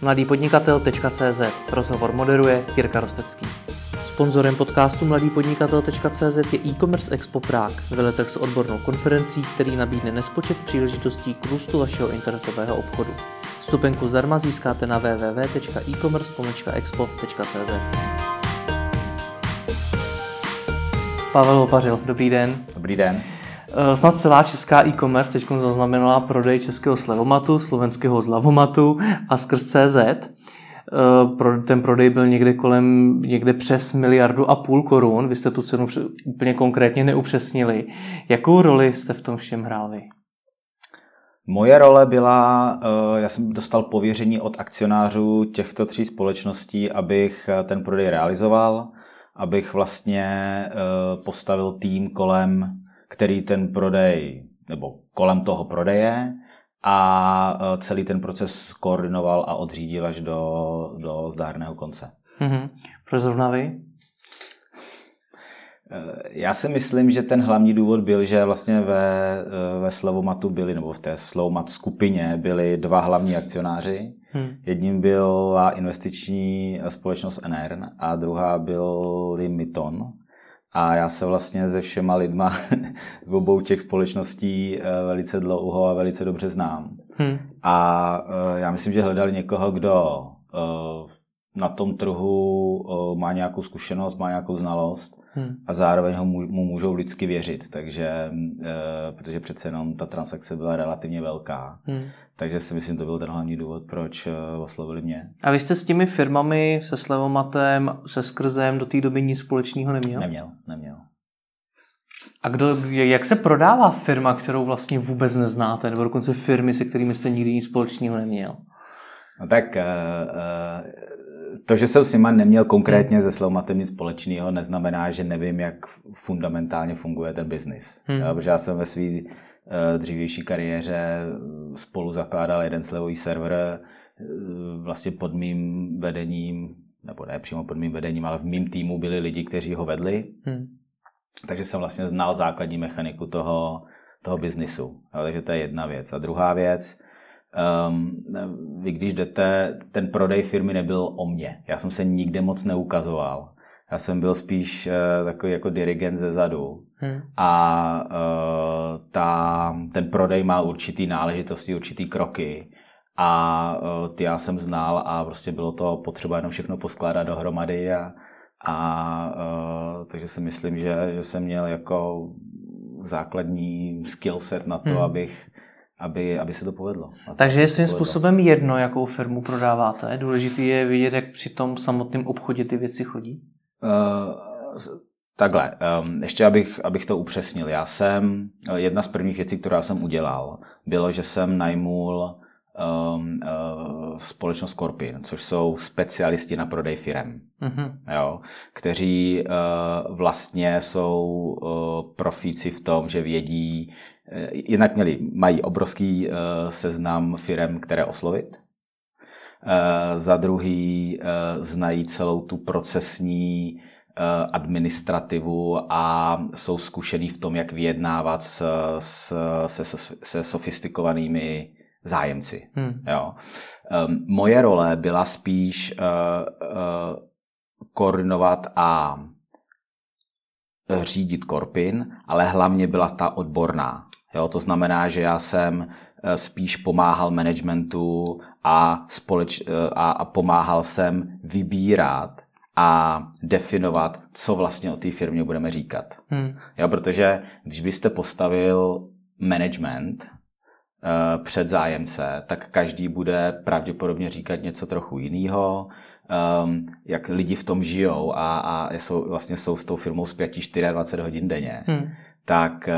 mladýpodnikatel.cz Rozhovor moderuje Jirka Rostecký. Sponzorem podcastu mladýpodnikatel.cz je e-commerce Expo Prague, veletrh s odbornou konferencí, který nabídne nespočet příležitostí k růstu vašeho internetového obchodu. Stupenku zdarma získáte na www.ecommerce.expo.cz Pavel Opařil, dobrý den. Dobrý den. Eh, snad celá česká e-commerce teď zaznamenala prodej českého slevomatu, slovenského zlavomatu a skrz CZ. Eh, ten prodej byl někde kolem, někde přes miliardu a půl korun. Vy jste tu cenu úplně konkrétně neupřesnili. Jakou roli jste v tom všem hráli? Moje role byla, eh, já jsem dostal pověření od akcionářů těchto tří společností, abych ten prodej realizoval, abych vlastně postavil tým kolem který ten prodej, nebo kolem toho prodeje a e, celý ten proces koordinoval a odřídil až do, do zdárného konce. Mm-hmm. Proč zrovna vy? E, já si myslím, že ten hlavní důvod byl, že vlastně ve, e, ve Slovomatu byli, nebo v té Slovomat skupině byli dva hlavní akcionáři. Hmm. Jedním byla investiční společnost NR a druhá byl Limiton, a já se vlastně se všema lidma z obou těch společností eh, velice dlouho a velice dobře znám. Hmm. A eh, já myslím, že hledali někoho, kdo eh, na tom trhu má nějakou zkušenost, má nějakou znalost hmm. a zároveň ho mu můžou lidsky věřit, takže, protože přece jenom ta transakce byla relativně velká. Hmm. Takže si myslím, to byl ten hlavní důvod, proč oslovili mě. A vy jste s těmi firmami, se Slevomatem, se Skrzem do té doby nic společného neměl? Neměl, neměl. A kdo, jak se prodává firma, kterou vlastně vůbec neznáte, nebo dokonce firmy, se kterými jste nikdy nic společného neměl? No tak uh, uh, to, že jsem s nima neměl konkrétně se Slomatem nic společného, neznamená, že nevím, jak fundamentálně funguje ten biznis. Hmm. protože já jsem ve své uh, dřívější kariéře spolu zakládal jeden slevový server uh, vlastně pod mým vedením, nebo ne přímo pod mým vedením, ale v mým týmu byli lidi, kteří ho vedli. Hmm. Takže jsem vlastně znal základní mechaniku toho, toho biznisu. Takže to je jedna věc. A druhá věc, um, vy když jdete, ten prodej firmy nebyl o mně. Já jsem se nikde moc neukazoval. Já jsem byl spíš uh, takový jako dirigent ze zadu. Hmm. A uh, ta, ten prodej má určitý náležitosti, určitý kroky. A uh, ty já jsem znal a prostě bylo to potřeba jenom všechno poskládat dohromady a, a uh, takže si myslím, že, že jsem měl jako základní skill set na to, hmm. abych aby, aby se to povedlo. Takže je svým způsobem jedno, jakou firmu prodáváte. Důležité je vidět, jak při tom samotném obchodě ty věci chodí? Uh, takhle, um, ještě abych, abych to upřesnil. Já jsem, jedna z prvních věcí, která jsem udělal, bylo, že jsem najmul um, uh, společnost Scorpion, což jsou specialisti na prodej firem, mm-hmm. jo, kteří uh, vlastně jsou uh, profíci v tom, že vědí, jednak měli, mají obrovský uh, seznam firem, které oslovit, uh, za druhý uh, znají celou tu procesní administrativu a jsou zkušený v tom, jak vyjednávat s, s, se, se sofistikovanými zájemci. Hmm. Jo. Um, moje role byla spíš koordinovat a řídit Korpin, ale hlavně byla ta odborná. Jo, to znamená, že já jsem uh, spíš pomáhal managementu a, společ, uh, a, a pomáhal jsem vybírat a definovat, co vlastně o té firmě budeme říkat. Hmm. Jo, protože když byste postavil management, Eh, před zájemce, tak každý bude pravděpodobně říkat něco trochu jiného, um, jak lidi v tom žijou a, a jsou, vlastně jsou s tou firmou zpětí 24 hodin denně, hmm. tak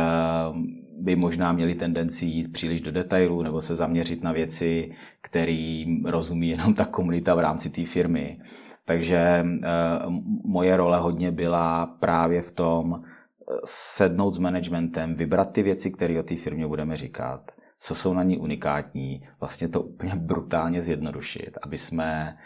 um, by možná měli tendenci jít příliš do detailů nebo se zaměřit na věci, které rozumí jenom ta komunita v rámci té firmy. Takže uh, moje role hodně byla právě v tom sednout s managementem, vybrat ty věci, které o té firmě budeme říkat co jsou na ní unikátní, vlastně to úplně brutálně zjednodušit, aby jsme,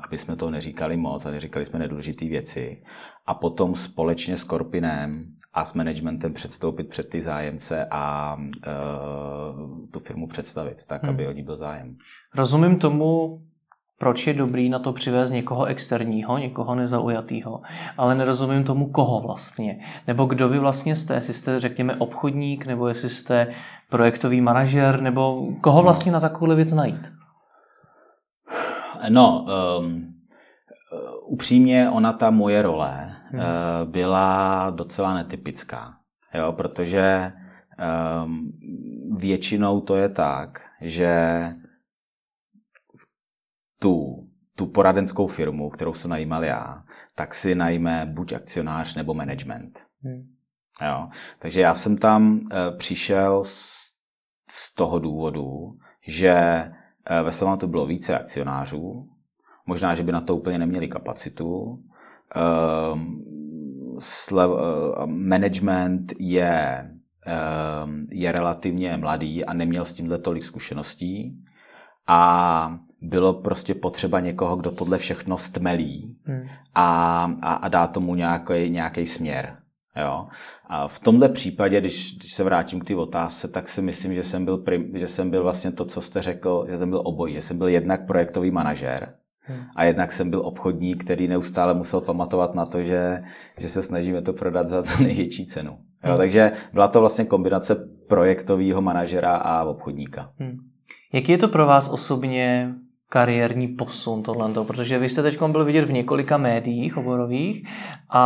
aby jsme to neříkali moc a neříkali jsme nedůležité věci. A potom společně s Korpinem a s managementem předstoupit před ty zájemce a uh, tu firmu představit, tak, hmm. aby o ní byl zájem. Rozumím tomu, proč je dobrý na to přivést někoho externího, někoho nezaujatého, ale nerozumím tomu, koho vlastně. Nebo kdo vy vlastně jste, jestli jste, řekněme, obchodník, nebo jestli jste projektový manažer, nebo koho vlastně na takovou věc najít? No, um, upřímně ona ta moje role hmm. uh, byla docela netypická, jo, protože um, většinou to je tak, že tu, tu poradenskou firmu, kterou jsem najímal já, tak si najme buď akcionář nebo management. Hmm. Jo. Takže já jsem tam uh, přišel z, z toho důvodu, že ve Slovanu bylo více akcionářů, možná, že by na to úplně neměli kapacitu. Slev, uh, management je, uh, je relativně mladý a neměl s tímhle tolik zkušeností a bylo prostě potřeba někoho, kdo tohle všechno stmelí hmm. a, a, a dá tomu nějaký, nějaký směr. Jo? A v tomhle případě, když, když se vrátím k té otázce, tak si myslím, že jsem, byl prim, že jsem byl vlastně to, co jste řekl, že jsem byl obojí, že jsem byl jednak projektový manažer hmm. a jednak jsem byl obchodník, který neustále musel pamatovat na to, že, že se snažíme to prodat za co největší cenu. Jo? Hmm. Takže byla to vlastně kombinace projektového manažera a obchodníka. Hmm. Jaký je to pro vás osobně kariérní posun tohle, protože vy jste teď byl vidět v několika médiích oborových a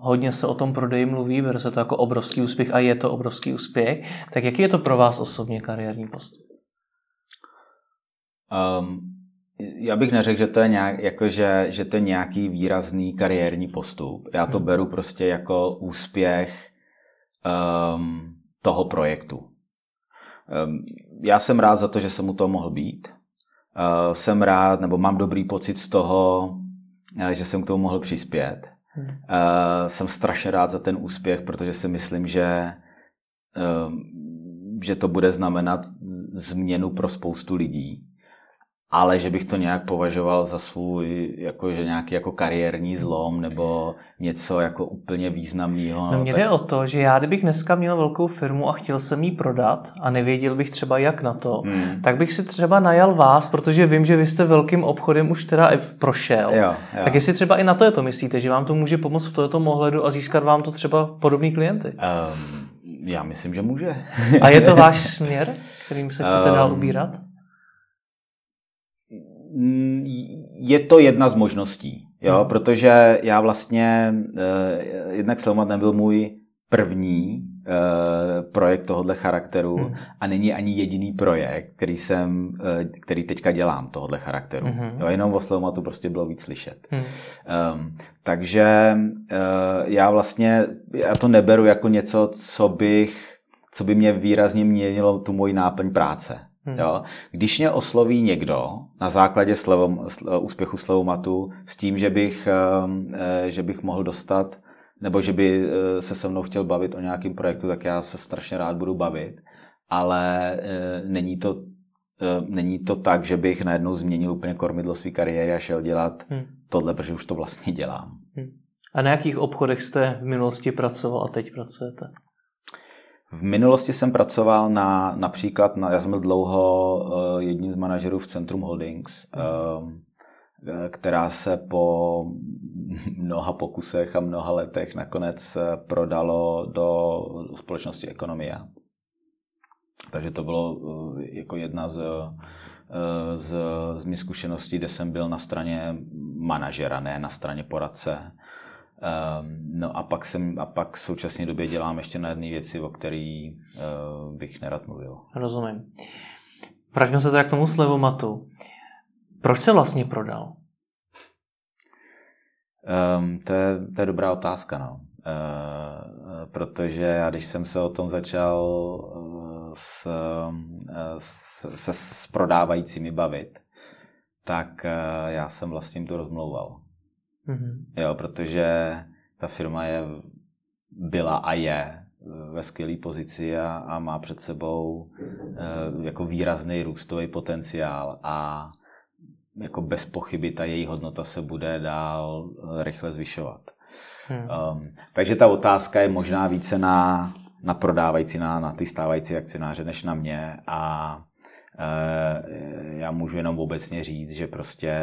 hodně se o tom prodeji mluví, bere se to jako obrovský úspěch a je to obrovský úspěch. Tak jaký je to pro vás osobně kariérní postup? Um, já bych neřekl, že to je, nějak, jako že, že to je nějaký výrazný kariérní postup. Já to hmm. beru prostě jako úspěch um, toho projektu. Um, já jsem rád za to, že jsem u toho mohl být. Uh, jsem rád, nebo mám dobrý pocit z toho, uh, že jsem k tomu mohl přispět. Hmm. Uh, jsem strašně rád za ten úspěch, protože si myslím, že, že to bude znamenat změnu pro spoustu lidí ale že bych to nějak považoval za svůj jako, že nějaký jako kariérní zlom nebo něco jako úplně významného. No mě tak... jde o to, že já kdybych dneska měl velkou firmu a chtěl jsem jí prodat a nevěděl bych třeba jak na to, hmm. tak bych si třeba najal vás, protože vím, že vy jste velkým obchodem už teda prošel. Jo, jo. Tak jestli třeba i na to je to myslíte, že vám to může pomoct v tomto ohledu a získat vám to třeba podobný klienty? Um, já myslím, že může. a je to váš směr, kterým se chcete um, dál ubírat? Mm, je to jedna z možností, jo, hmm. protože já vlastně, eh, jednak Selmat nebyl můj první eh, projekt tohohle charakteru hmm. a není ani jediný projekt, který jsem, eh, který teďka dělám tohohle charakteru. Hmm. Jo, jenom o Selmatu prostě bylo víc slyšet. Hmm. Um, takže uh, já vlastně, já to neberu jako něco, co bych, co by mě výrazně měnilo tu moji náplň práce. Hmm. Jo? Když mě osloví někdo na základě slevom, úspěchu Slevomatu s tím, že bych, ehm, eh, že bych mohl dostat nebo že by eh, se se mnou chtěl bavit o nějakém projektu, tak já se strašně rád budu bavit, ale eh, není to, není to tak, že bych najednou změnil úplně kormidlo své kariéry a šel dělat hmm. tohle, protože už to vlastně dělám. Hmm. A na jakých obchodech jste v minulosti pracoval a teď pracujete? V minulosti jsem pracoval na například, na, já jsem byl dlouho uh, jedním z manažerů v Centrum Holdings, uh, která se po mnoha pokusech a mnoha letech nakonec eh, prodalo do společnosti Ekonomia. Takže to bylo uh, jako jedna z, z, z mých zkušeností, kde jsem byl na straně manažera, ne na straně poradce. Ehm, no a pak, jsem, a pak v současné době dělám ještě na jedné věci, o které uh, bych nerad mluvil. Rozumím. Vraťme se teda k tomu slevomatu. Proč se vlastně prodal? Um, to, je, to je dobrá otázka, no. Uh, protože já, když jsem se o tom začal uh, s, s, se s prodávajícími bavit, tak uh, já jsem vlastně to rozmlouval. Mm-hmm. Jo, protože ta firma je, byla a je ve skvělé pozici a, a má před sebou e, jako výrazný růstový potenciál a jako bez pochyby ta její hodnota se bude dál eh, rychle zvyšovat. Hmm. Um, takže ta otázka je možná více na, na prodávající, na, na ty stávající akcionáře, než na mě a já můžu jenom obecně říct, že prostě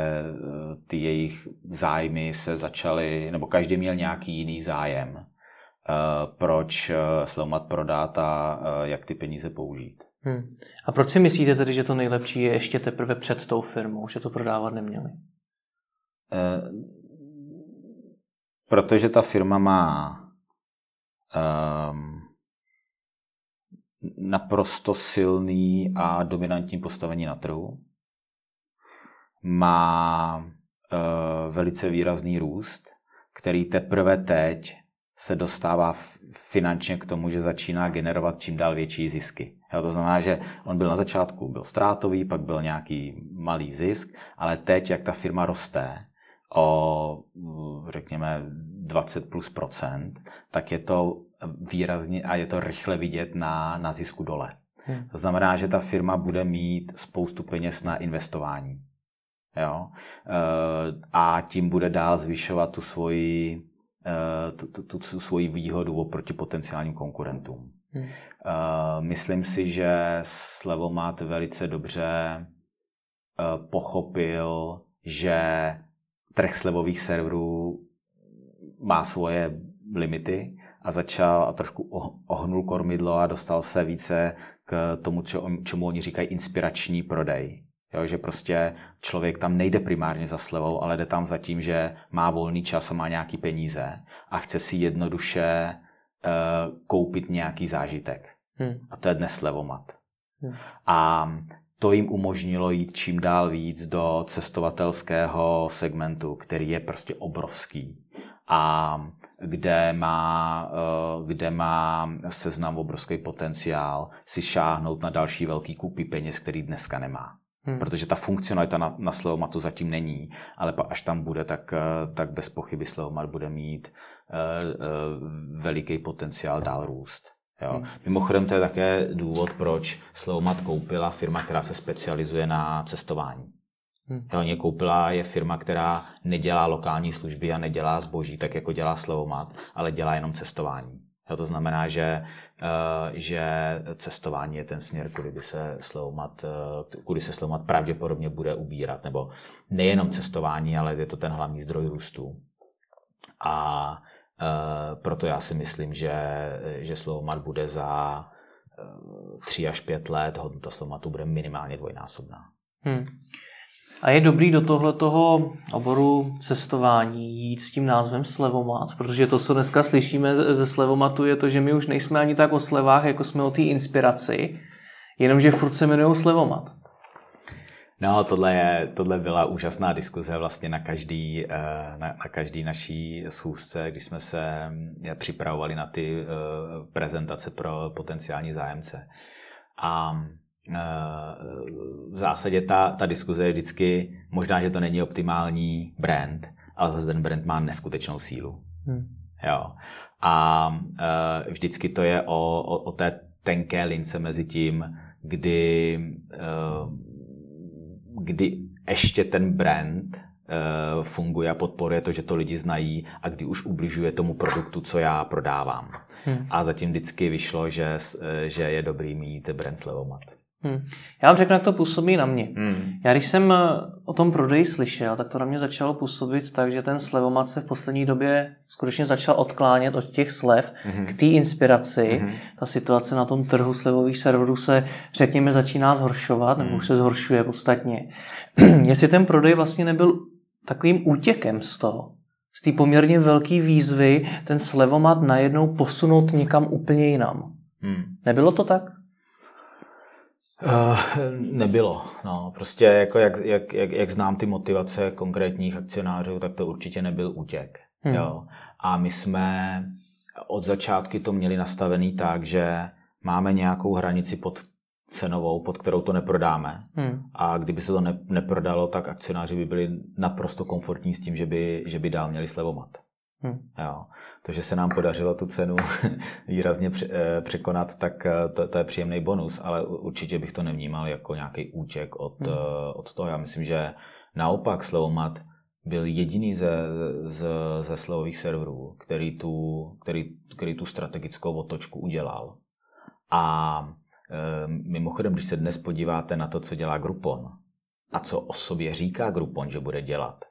ty jejich zájmy se začaly, nebo každý měl nějaký jiný zájem, proč Slomat prodat a jak ty peníze použít. Hmm. A proč si myslíte tedy, že to nejlepší je ještě teprve před tou firmou, že to prodávat neměli? Eh, protože ta firma má um, naprosto silný a dominantní postavení na trhu. Má uh, velice výrazný růst, který teprve teď se dostává finančně k tomu, že začíná generovat čím dál větší zisky. Jo, to znamená, že on byl na začátku byl ztrátový, pak byl nějaký malý zisk, ale teď, jak ta firma roste o, řekněme, 20 plus procent, tak je to výrazně a je to rychle vidět na, na zisku dole. Hmm. To znamená, že ta firma bude mít spoustu peněz na investování. Jo? E, a tím bude dál zvyšovat tu svoji Eh, tu, tu, tu svoji výhodu oproti potenciálním konkurentům. Hmm. Uh, myslím si, že Slevomat velice dobře pochopil, že trh slevových serverů má svoje limity a začal a trošku ohnul kormidlo a dostal se více k tomu, čemu oni říkají inspirační prodej. Jo, že prostě člověk tam nejde primárně za slevou, ale jde tam za tím, že má volný čas a má nějaký peníze a chce si jednoduše uh, koupit nějaký zážitek. Hmm. A to je dnes slevomat. Hmm. A to jim umožnilo jít čím dál víc do cestovatelského segmentu, který je prostě obrovský a kde má, eh, kde má seznam obrovský potenciál si šáhnout na další velký kupy peněz, který dneska nemá. Hmm. Protože ta funkcionalita na, na Slevomatu zatím není, ale až tam bude, tak, eh, tak bez pochyby Slevomat bude mít uh, uh, veliký potenciál dál růst. Jo. Hmm. Mimochodem to je také důvod, proč Slevomat koupila firma, která se specializuje na cestování. Hmm. Jo, mě koupila je firma, která nedělá lokální služby a nedělá zboží, tak jako dělá Slevomat, ale dělá jenom cestování. Jo, to znamená, že, uh, že cestování je ten směr, kudy by se Slovomat, uh, kudy se Slovomat pravděpodobně bude ubírat. Nebo nejenom cestování, ale je to ten hlavní zdroj růstu. A uh, proto já si myslím, že, že Slovomat bude za uh, tři až pět let, hodnota Slovomatu bude minimálně dvojnásobná. Hmm. A je dobrý do tohle toho oboru cestování jít s tím názvem slevomat, protože to, co dneska slyšíme ze slevomatu, je to, že my už nejsme ani tak o slevách, jako jsme o té inspiraci, jenomže furt se jmenují slevomat. No, tohle, je, tohle byla úžasná diskuze vlastně na každý, eh, na, na každý naší schůzce, když jsme se eh, připravovali na ty eh, prezentace pro potenciální zájemce. A v zásadě ta, ta diskuze je vždycky, možná, že to není optimální brand, ale zase ten brand má neskutečnou sílu. Hmm. Jo. A uh, vždycky to je o, o, o té tenké lince mezi tím, kdy, uh, kdy ještě ten brand uh, funguje a podporuje to, že to lidi znají a kdy už ubližuje tomu produktu, co já prodávám. Hmm. A zatím vždycky vyšlo, že, že je dobrý mít brand Slevomat. Hmm. Já vám řeknu, jak to působí na mě. Hmm. Já když jsem eh, o tom prodeji slyšel, tak to na mě začalo působit tak, že ten slevomat se v poslední době skutečně začal odklánět od těch slev hmm. k té inspiraci. Hmm. Ta situace na tom trhu slevových serverů se, řekněme, začíná zhoršovat, nebo hmm. už se zhoršuje podstatně. Jestli ten prodej vlastně nebyl takovým útěkem z toho, z té poměrně velké výzvy, ten slevomat najednou posunout někam úplně jinam. Hmm. Nebylo to tak? Uh, nebylo. No, prostě jako jak, jak, jak, jak znám ty motivace konkrétních akcionářů, tak to určitě nebyl útěk. Hmm. Jo. A my jsme od začátky to měli nastavený tak, že máme nějakou hranici pod cenovou, pod kterou to neprodáme. Hmm. A kdyby se to ne, neprodalo, tak akcionáři by byli naprosto komfortní s tím, že by, že by dál měli slevomat. Hmm. Jo. To, že se nám podařilo tu cenu výrazně eh, překonat, tak eh, to, to je příjemný bonus, ale určitě bych to nevnímal jako nějaký úček od, hmm. Od toho. Já myslím, že naopak Slovomat byl jediný ze, ze, ze slovových serverů, který tu, který, který tu strategickou otočku udělal. A Mimochodem, když se dnes podíváte na to, co dělá Groupon a co o sobě říká Groupon, že bude dělat,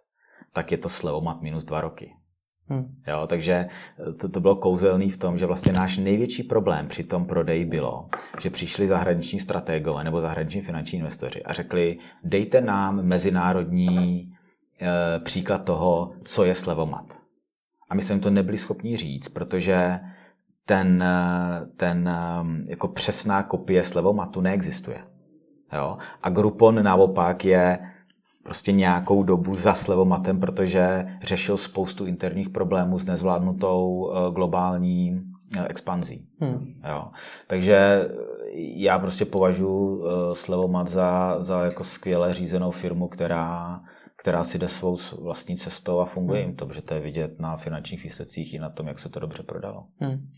tak je to slevomat minus dva roky. Hmm. Jo, takže to, to bylo kouzelný v tom, že vlastně náš největší problém při tom prodeji bylo, že přišli zahraniční strategové nebo zahraniční finanční investoři a řekli, dejte nám mezinárodní e, příklad toho, co je slevomat. A my jsme jim to nebyli schopni říct, protože ten, ten jako přesná kopie slevomatu neexistuje. Jo? A Groupon naopak je prostě nějakou dobu za slevomatem, protože řešil spoustu interních problémů s nezvládnutou eh, globální eh, expanzí. Hmm. Jo. Takže já prostě považuji uh, Slevomat za, za jako skvěle řízenou firmu, která, která si jde svou vlastní cestou a funguje hmm. jim to, protože to je vidět na finančních výsledcích i na tom, jak se to dobře prodalo. Hmm.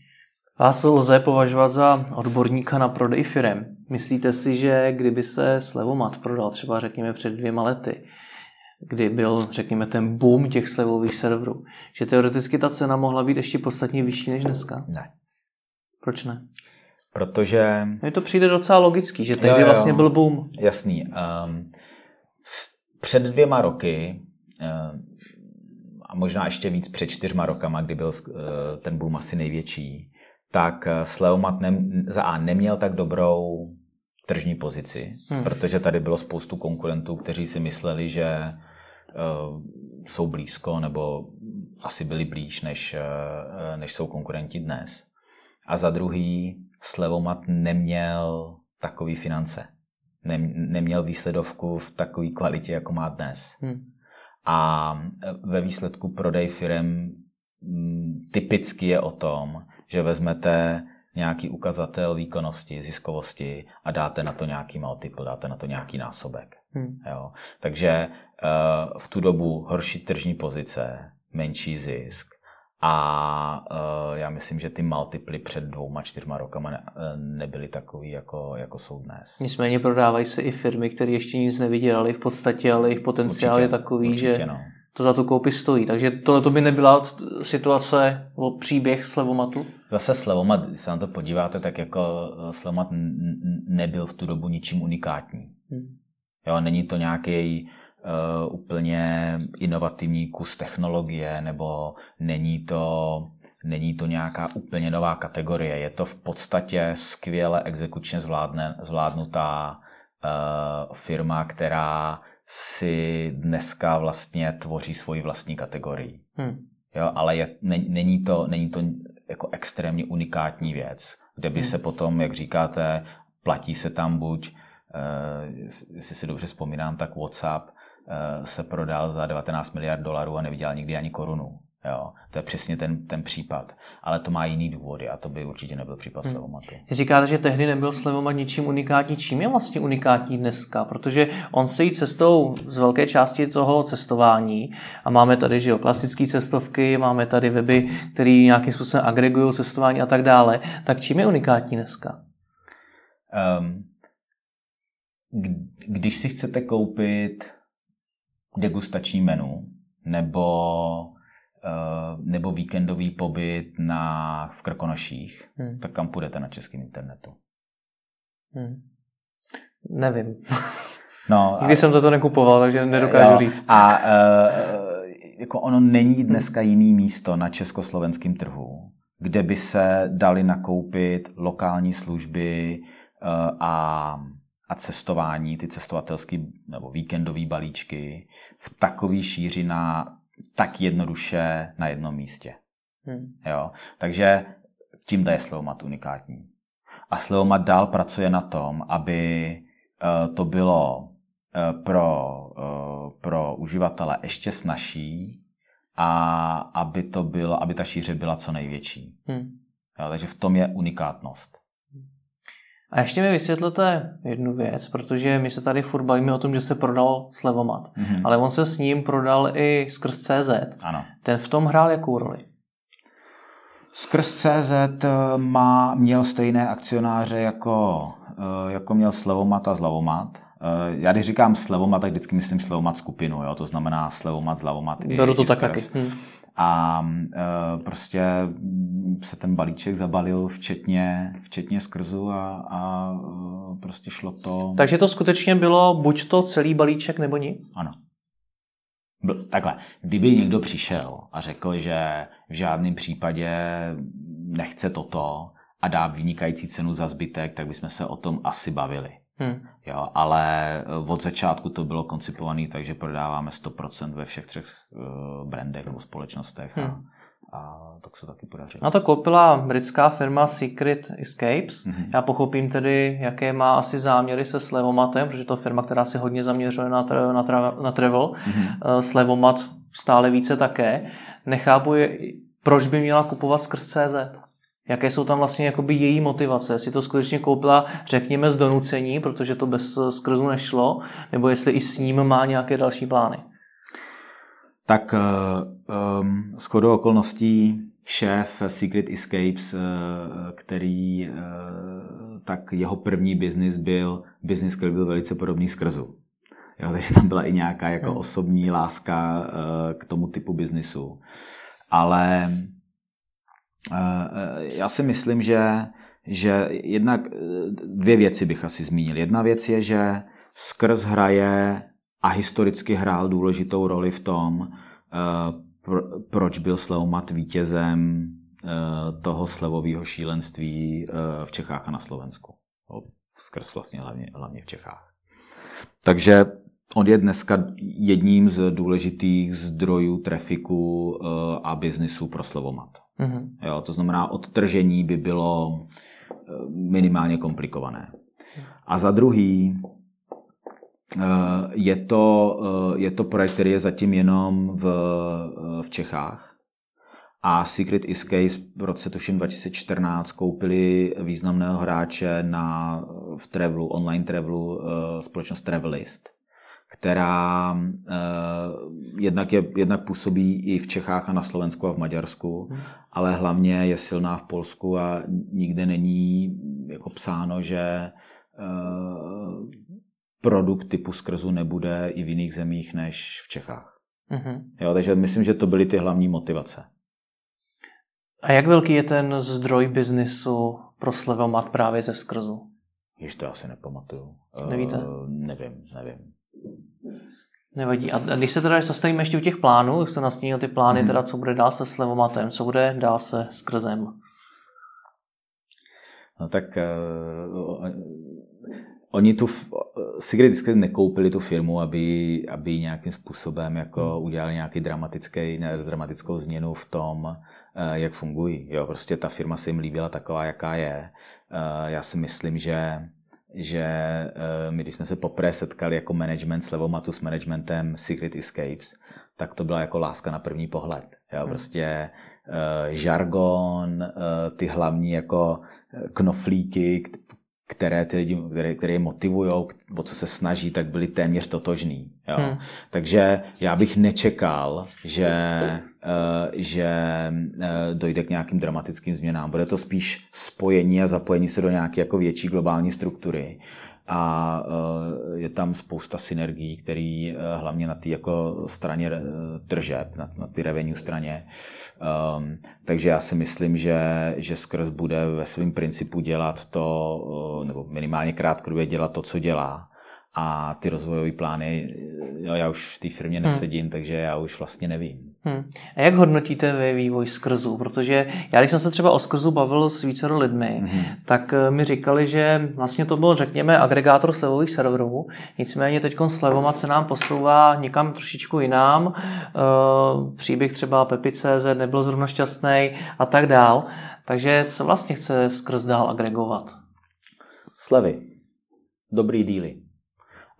Vás lze považovat za odborníka na prodej firem. Myslíte si, že kdyby se Slevomat prodal třeba řekněme před dvěma lety, kdy byl, řekněme, ten boom těch slevových serverů, že teoreticky ta cena mohla být ještě podstatně vyšší než dneska? Ne. Proč ne? Protože... Mně to přijde docela logický, že tehdy jo, jo, vlastně byl boom. Jasný. Um, před dvěma roky um, a možná ještě víc před čtyřma rokama, kdy byl uh, ten boom asi největší, tak eh, Sleomat ne, za A neměl tak dobrou tržní pozici, hmm. protože tady bylo spoustu konkurentů, kteří si mysleli, že uh, jsou blízko nebo asi byli blíž, než, uh, než jsou konkurenti dnes. A za druhý, Slevomat neměl takový finance. Nem, neměl výsledovku v takové kvalitě, jako má dnes. Hmm. A ve výsledku prodej firm mm, typicky je o tom, že vezmete nějaký ukazatel výkonnosti, ziskovosti a dáte na to nějaký multiple, dáte na to nějaký násobek. Hmm. Jo. Takže uh, v tu dobu horší tržní pozice, menší zisk a uh, já myslím, že ty multiply před dvouma, čtyřma rokama ne, eh, nebyly takový, jako, jako jsou dnes. Nicméně prodávají se i firmy, které ještě nic nevydělali v podstatě, ale jejich potenciál určitě, je takový, že no to za tu koupi stojí. Takže tohle to by nebyla situace o příběh Slevomatu? Zase Slevomat, když se na to podíváte, tak jako eh, Slevomat nebyl v tu dobu ničím unikátní. Hmm. Jo, není to nějaký uh, úplně inovativní kus technologie, nebo není to, není to nějaká úplně nová kategorie. Je to v podstatě skvěle exekučně zvládne, zvládnutá uh, firma, která si dneska vlastně tvoří svoji vlastní kategorii. Hmm. Jo, ale je, ne, není, to, není to jako extrémně unikátní věc, kde by hmm. se potom, jak říkáte, platí se tam buď, uh, jestli si dobře vzpomínám, tak WhatsApp uh, se prodal za 19 miliard dolarů a neviděl nikdy ani korunu. Jo, to je přesně ten, ten případ. Ale to má jiný důvody a to by určitě nebyl případ hmm. Slevomatu. Říkáte, že tehdy nebyl Slevomat ničím unikátní. Čím je vlastně unikátní dneska? Protože on se jí cestou z velké části toho cestování a máme tady že jo, klasické cestovky, máme tady weby, které nějakým způsobem agregují cestování a tak dále. Tak čím je unikátní dneska? Um, když si chcete koupit degustační menu nebo nebo víkendový pobyt na, v Krkonoších, hmm. tak kam půjdete na českém internetu? Hmm. Nevím. No, Nikdy a, jsem toto nekupoval, takže nedokážu jo, říct. A uh, jako ono není dneska jiný místo na československém trhu, kde by se dali nakoupit lokální služby uh, a, a cestování, ty cestovatelské nebo víkendové balíčky v takový šíři na tak jednoduše na jednom místě. Hmm. Jo? Takže tím je Sleomat unikátní. A Sleomat dál pracuje na tom, aby uh, to bylo uh, pro, uh, pro uživatele ještě snažší a aby, to bylo, aby ta šíře byla co největší. Hmm. Jo, takže v tom je unikátnost. A ještě mi vysvětlete jednu věc, protože my se tady furt bavíme o tom, že se prodal Slevomat, mm-hmm. ale on se s ním prodal i skrz CZ. Ano. Ten v tom hrál jakou roli? Skrz CZ eh, má, měl stejné akcionáře jako, eh, jako měl Slevomat a Zlavomat. Uh, já když říkám slevomat, tak vždycky myslím slevomat skupinu, jo? to znamená slevomat, zlavomat Beru to tak taky. Hmm. A uh, prostě se ten balíček zabalil včetně, včetně skrzu a, a uh, prostě šlo to... Takže to skutečně bylo buď to celý balíček nebo nic? Ano. Takhle, kdyby někdo přišel a řekl, že v žádném případě nechce toto a dá vynikající cenu za zbytek, tak bychom se o tom asi bavili. Hmm. Jo, ale od začátku to bylo koncipované tak, že prodáváme 100% ve všech třech uh, brandech nebo společnostech hmm. a, a tak se taky podařilo. Na to koupila britská firma Secret Escapes. Mm-hmm. Já pochopím tedy, jaké má asi záměry se Slevomatem, protože to je firma, která se hodně zaměřuje na, tra- na, tra- na travel. Mm-hmm. Uh, Slevomat stále více také. Nechápu, proč by měla kupovat skrz CZ jaké jsou tam vlastně jakoby její motivace, jestli to skutečně koupila, řekněme, z donucení, protože to bez skrzu nešlo, nebo jestli i s ním má nějaké další plány. Tak um, s chodou okolností šéf Secret Escapes, uh, který, tak jeho první biznis byl, biznis, který byl velice podobný skrzu. Jo, takže tam byla i nějaká jako hmm. osobní láska k tomu typu biznisu. Ale Eh, eh, já si myslím, že, že jednak eh, dvě věci bych asi zmínil. Jedna věc je, že skrz hraje a historicky hrál důležitou roli v tom, proč byl Slevomat vítězem toho slevového šílenství v Čechách a na Slovensku. Skrz vlastně hlavně, hlavně v Čechách. Takže On je dneska jedním z důležitých zdrojů trafiku a biznisu pro Slevomat. Mm-hmm. Jo, to znamená, odtržení by bylo eh, minimálně komplikované. A za druhý, eh, je to, eh, je to projekt, který je zatím jenom v, v Čechách. A Secret Escape v roce tuším 2014 koupili významného hráče na, v travelu, online travelu, společnost Travelist která eh, jednak, je, jednak působí i v Čechách a na Slovensku a v Maďarsku, hmm. ale hlavně je silná v Polsku a nikde není jako psáno, že eh, produkt typu skrzu nebude i v jiných zemích než v Čechách. Mm-hmm. Jo, takže myslím, že to byly ty hlavní motivace. A jak velký je ten zdroj biznisu pro Slevomat právě ze skrzu? Již to asi nepamatuju. Nevíte? Uh, nevím, nevím. Nevadí. A když se teda zastavíme ještě u těch plánů, jak jste nastínil ty plány, hmm. teda co bude dál se slevomatem, co bude dál se skrzem? No tak uh, oni tu, Sigrid nekoupili tu firmu, aby, aby nějakým způsobem jako hmm. udělali nějaký dramatický, ne, dramatickou změnu v tom, uh, jak fungují. Jo, prostě ta firma se jim líbila taková, jaká je. Uh, já si myslím, že že uh, my, když jsme se poprvé setkali jako management s Levomatu s managementem Secret Escapes, tak to byla jako láska na první pohled. Jo, hmm. prostě uh, žargon, uh, ty hlavní jako knoflíky, které ty lidi, které, které je motivují, o co se snaží, tak byly téměř totožný. Jo. Hmm. Takže já bych nečekal, že, uh, že uh, dojde k nějakým dramatickým změnám. Bude to spíš spojení a zapojení se do nějaké jako větší globální struktury a eh, je tam spousta synergií, který hlavně na té jako straně tržeb, na, na ty revenue straně. Um, takže já si myslím, že, že skrz bude ve svém principu dělat to, nebo minimálně krátkodobě dělat to, co dělá a ty rozvojové plány, jo, já už v té firmě hmm. nesedím, hmm. takže já už vlastně nevím. Hmm. A jak hodnotíte vy vývoj skrzu? Protože já, když jsem se třeba o skrzu bavil s více lidmi, hmm. tak eh, mi říkali, že vlastně to byl, řekněme, agregátor slevových serverů, nicméně teď slevomat se nám posouvá někam trošičku jinam. Uh, příběh třeba Pepi.cz nebyl zrovna šťastný a tak dál. Takže co vlastně chce skrz dál agregovat? Slevy. Dobrý díly.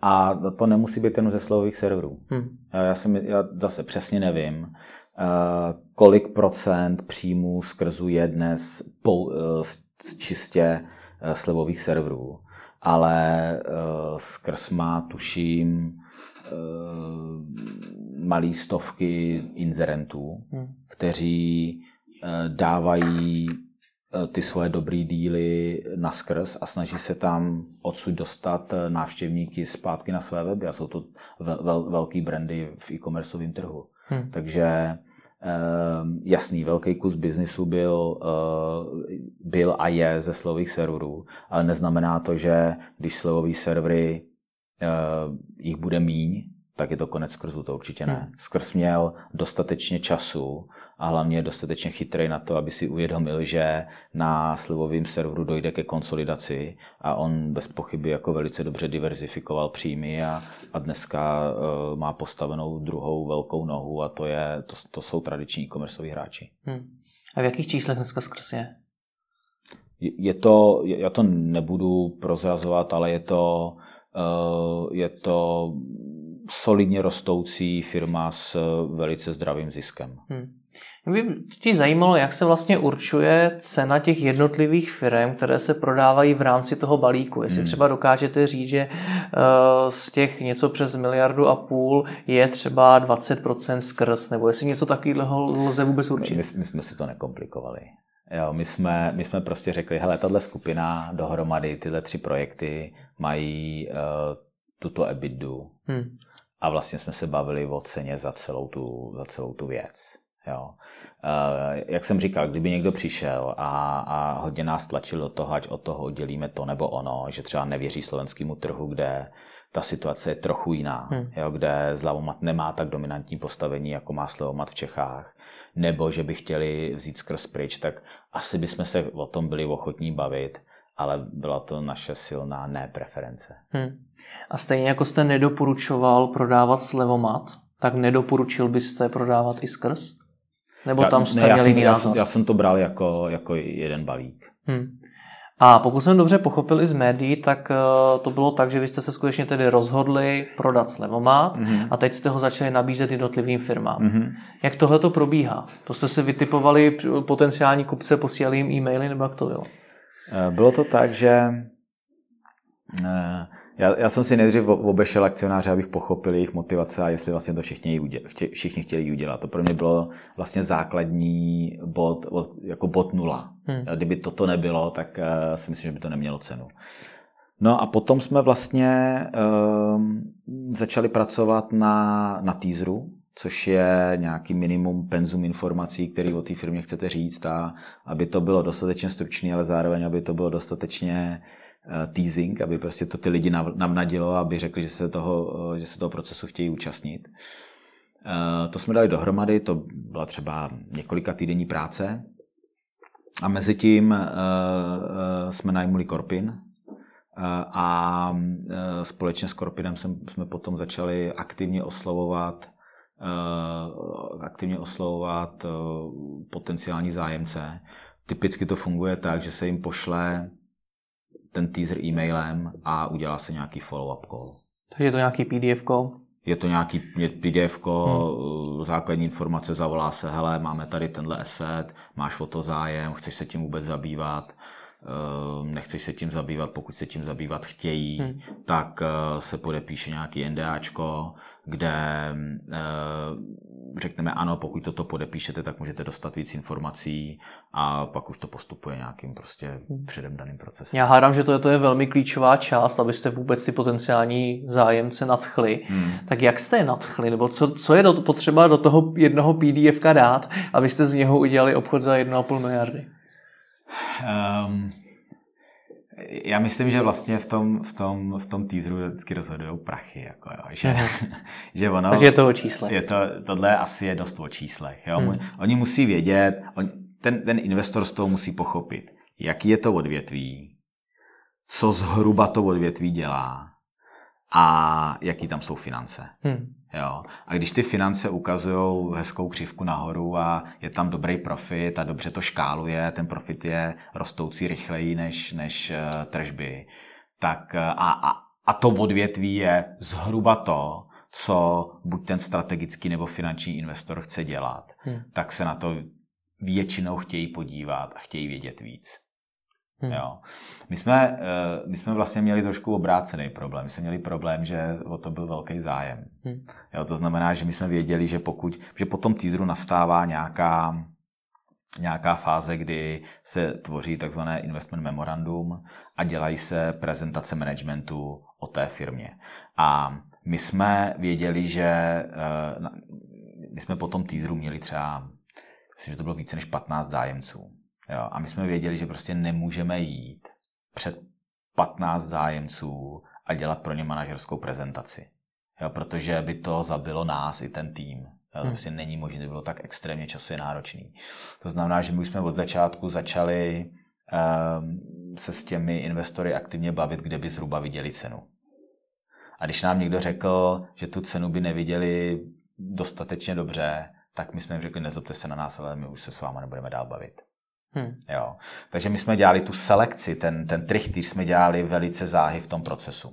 A to nemusí být jen ze slovových serverů. Hmm. Já, jsem, já zase přesně nevím, eh, kolik procent příjmů skrzu je dnes eh, z čistě eh, slevových serverů. Ale skrz má, tuším, malý stovky inzerentů, hmm. kteří dávají eh, ty svoje dobrý díly na skrz a snaží se tam odsud dostat eh, návštěvníky zpátky na své weby a jsou to vel, velký brandy v e-commerceovém trhu. Hmm. Takže jasný, velký kus biznisu byl, byl a je ze slových serverů, ale neznamená to, že když slovové servery jich bude míň, tak je to konec skrzu, to určitě ne. Hmm. Skrz měl dostatečně času a hlavně je dostatečně chytrý na to, aby si uvědomil, že na slivovém serveru dojde ke konsolidaci a on bez pochyby jako velice dobře diverzifikoval příjmy a, a dneska uh, má postavenou druhou velkou nohu a to, je, to, to jsou tradiční e hráči. Hmm. A v jakých číslech dneska skrz je? Je to, já to nebudu prozrazovat, ale je to, uh, je to solidně rostoucí firma s eh, velice zdravým ziskem. Hmm. Mě by ti zajímalo, jak se vlastně určuje cena těch jednotlivých firm, které se prodávají v rámci toho balíku. Jestli hmm. třeba dokážete říct, že uh, z těch něco přes miliardu a půl je třeba 20% skrz, nebo jestli něco takového lze vůbec určit. My, my jsme si to nekomplikovali. Jo, my, jsme, my jsme prostě řekli, hele, tahle skupina dohromady, tyhle tři projekty mají uh, tuto ebidu. Hmm a vlastně jsme se bavili o ceně za celou tu, za celou tu věc. Jo. Uh, jak jsem říkal, kdyby někdo přišel a, a hodně nás tlačil do toho, ať od toho oddělíme to nebo ono, že třeba nevěří slovenskému trhu, kde ta situace je trochu jiná, hmm. jo, kde Zlavomat nemá tak dominantní postavení, jako má Slavomat v Čechách, nebo že by chtěli vzít skrz pryč, tak asi bychom se o tom byli ochotní bavit ale byla to naše silná nepreference. Hmm. A stejně jako jste nedoporučoval prodávat slevomat, tak nedoporučil byste prodávat i skrz? Nebo tam jste ne, já, jsem, já, jsem, já jsem to bral jako, jako jeden balík. Hmm. A pokud jsem dobře pochopil i z médií, tak uh, to bylo tak, že vy jste se skutečně tedy rozhodli prodat slevomat mm-hmm. a teď jste ho začali nabízet jednotlivým firmám. Mm-hmm. Jak tohle to probíhá? To jste si vytipovali potenciální kupce, posílali jim e-maily nebo jak to bylo? Eh, bylo to tak, že eh, já, já jsem si nejdřív obešel akcionáře, abych pochopil jejich motivace a jestli vlastně to všichni, všichni chtěli udělat. To pro mě bylo vlastně základní bod, jako bod nula. Hmm. Kdyby toto nebylo, tak uh, si myslím, že by to nemělo cenu. No a potom jsme vlastně uh, začali pracovat na, na teaseru, což je nějaký minimum penzum informací, který o té firmě chcete říct a aby to bylo dostatečně stručné, ale zároveň, aby to bylo dostatečně uh, teasing, aby prostě to ty lidi navnadilo, aby řekli, že se toho, uh, že se toho procesu chtějí účastnit. Uh, to jsme dali dohromady, to byla třeba několika týdenní práce a mezi tím jsme najmuli Korpin, a společně s Korpinem jsme potom začali aktivně oslovovat Eh, aktivně oslovovat eh, potenciální zájemce. Typicky to funguje tak, že se jim pošle ten teaser e-mailem a udělá se nějaký follow-up call. Takže je to nějaký PDF call? Je to nějaký PDF, hmm. základní informace, zavolá se, hele, máme tady tenhle asset, máš o to zájem, chceš se tím vůbec zabývat, eh, nechceš se tím zabývat, pokud se tím zabývat chtějí, hmm. tak se podepíše nějaký NDAčko, kde eh, řekneme ano, pokud toto podepíšete, tak můžete dostat víc informací a pak už to postupuje nějakým prostě předem daným procesem. Já hádám, že to je, to je velmi klíčová část, abyste vůbec ty potenciální zájemce nadchli. Hmm. Tak jak jste je nadchli? Nebo co, co je do, potřeba do toho jednoho PDF dát, abyste z něho udělali obchod za 1,5 miliardy? Um, já myslím, že vlastně v tom, v tom, v tom teaseru vždycky rozhodují prachy. Jako jo, že, že ono, Takže je to o číslech. Je to, tohle asi je dost o číslech. Jo? Hmm. Oni musí vědět, on, ten, ten investor z toho musí pochopit, jaký je to odvětví, co zhruba to odvětví dělá a jaký tam jsou finance. Hmm. Jo. A když ty finance ukazují hezkou křivku nahoru a je tam dobrý profit a dobře to škáluje, ten profit je rostoucí rychleji než, než uh, tržby, tak uh, a, a, a to odvětví je zhruba to, co buď ten strategický nebo finanční investor chce dělat, hmm. tak se na to většinou chtějí podívat a chtějí vědět víc. Hmm. Jo. My, jsme, eh, my jsme vlastně měli trošku obrácený problém. My jsme měli problém, že o to byl velký zájem. Hmm. Jo, to znamená, že my jsme věděli, že pokud, že po tom teaseru nastává nějaká, nějaká fáze, kdy se tvoří takzvané investment memorandum a dělají se prezentace managementu o té firmě. A my jsme věděli, že eh, my jsme po tom teaseru měli třeba, myslím, že to bylo více než 15 zájemců. Jo, a my jsme věděli, že prostě nemůžeme jít před 15 zájemců a dělat pro ně manažerskou prezentaci. Jo, protože by to zabilo nás i ten tým. Jo, to hmm. prostě není možné, bylo tak extrémně časově náročný. To znamená, že my už jsme od začátku začali um, se s těmi investory aktivně bavit, kde by zhruba viděli cenu. A když nám někdo řekl, že tu cenu by neviděli dostatečně dobře, tak my jsme jim řekli, nezlobte se na nás, ale my už se s váma nebudeme dál bavit. Hmm. Jo. Takže my jsme dělali tu selekci, ten, ten trichtýř jsme dělali velice záhy v tom procesu.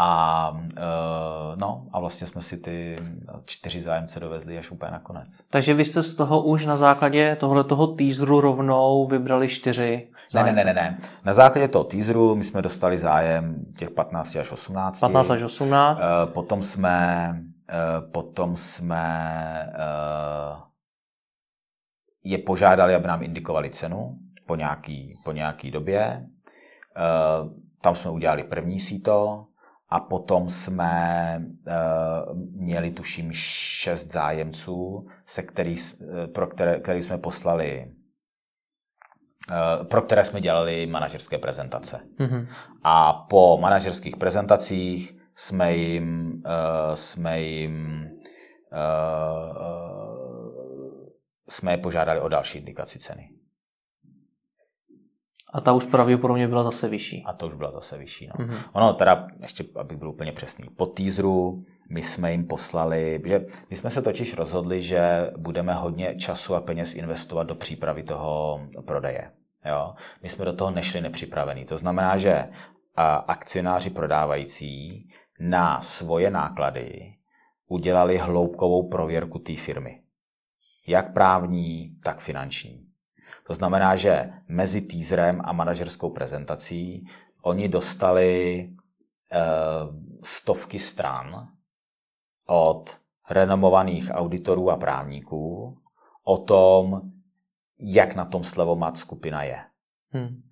A, uh, no, a vlastně jsme si ty čtyři zájemce dovezli až úplně nakonec. Takže vy jste z toho už na základě tohle toho teaseru rovnou vybrali čtyři zájemce? Ne, ne, ne, ne. Na základě toho teaseru my jsme dostali zájem těch 15 až 18. 15 až 18. Uh, potom jsme, uh, potom jsme uh, je požádali, aby nám indikovali cenu po nějaký, po nějaký době. Uh, tam jsme udělali první síto, a potom jsme uh, měli, tuším, šest zájemců, se který, uh, pro které, který jsme poslali, pro které jsme dělali manažerské prezentace. Mm-hmm. A po manažerských prezentacích jsme jim, uh, jsme jim uh, jsme je požádali o další indikaci ceny. A ta už pravděpodobně byla zase vyšší. A to už byla zase vyšší. No. Mm-hmm. Ono teda, ještě abych byl úplně přesný, po teaseru my jsme jim poslali, že my jsme se totiž rozhodli, že budeme hodně času a peněz investovat do přípravy toho prodeje. Jo? My jsme do toho nešli nepřipravení. To znamená, že akcionáři prodávající na svoje náklady udělali hloubkovou prověrku té firmy. Jak právní, tak finanční. To znamená, že mezi teaserem a manažerskou prezentací oni dostali eh, stovky stran od renomovaných auditorů a právníků o tom, jak na tom slevomat skupina je. Hmm.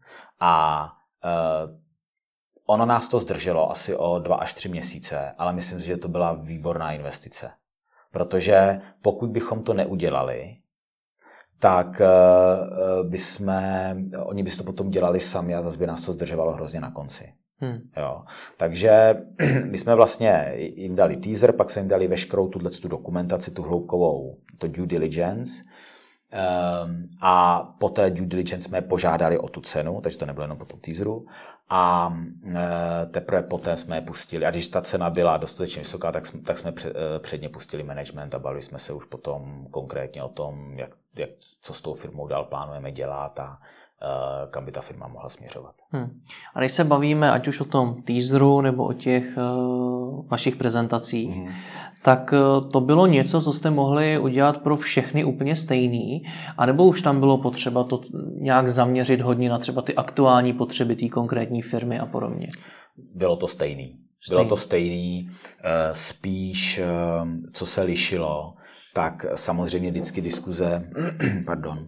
A eh, ono nás to zdrželo asi o dva až tři měsíce, ale myslím si, že to byla výborná investice. Protože pokud bychom to neudělali, tak uh, by jsme, oni by to potom dělali sami a zase by nás to zdržovalo hrozně na konci. Hmm. Jo. Takže my jsme vlastně jim dali teaser, pak jsme jim dali veškerou tuhle tu dokumentaci, tu hloubkovou, to due diligence. Um, a po té due diligence jsme požádali o tu cenu, takže to nebylo jenom po tom teaseru a e, teprve poté jsme je pustili. A když ta cena byla dostatečně vysoká, tak jsme, tak jsme e, předně pustili management a bavili jsme se už potom konkrétně o tom, jak, jak, co s tou firmou dál plánujeme dělat a kam by ta firma mohla směřovat. Hmm. A když se bavíme ať už o tom teaseru nebo o těch uh, vašich prezentacích, hmm tak eh, to bylo něco, co jste mohli udělat pro všechny úplně stejný, anebo už tam bylo potřeba to nějak zaměřit hodně na třeba ty aktuální potřeby té konkrétní firmy a podobně? Bylo to stejný. Bylo to stejný, eh, spíš co se lišilo, tak samozřejmě vždycky diskuze, pardon,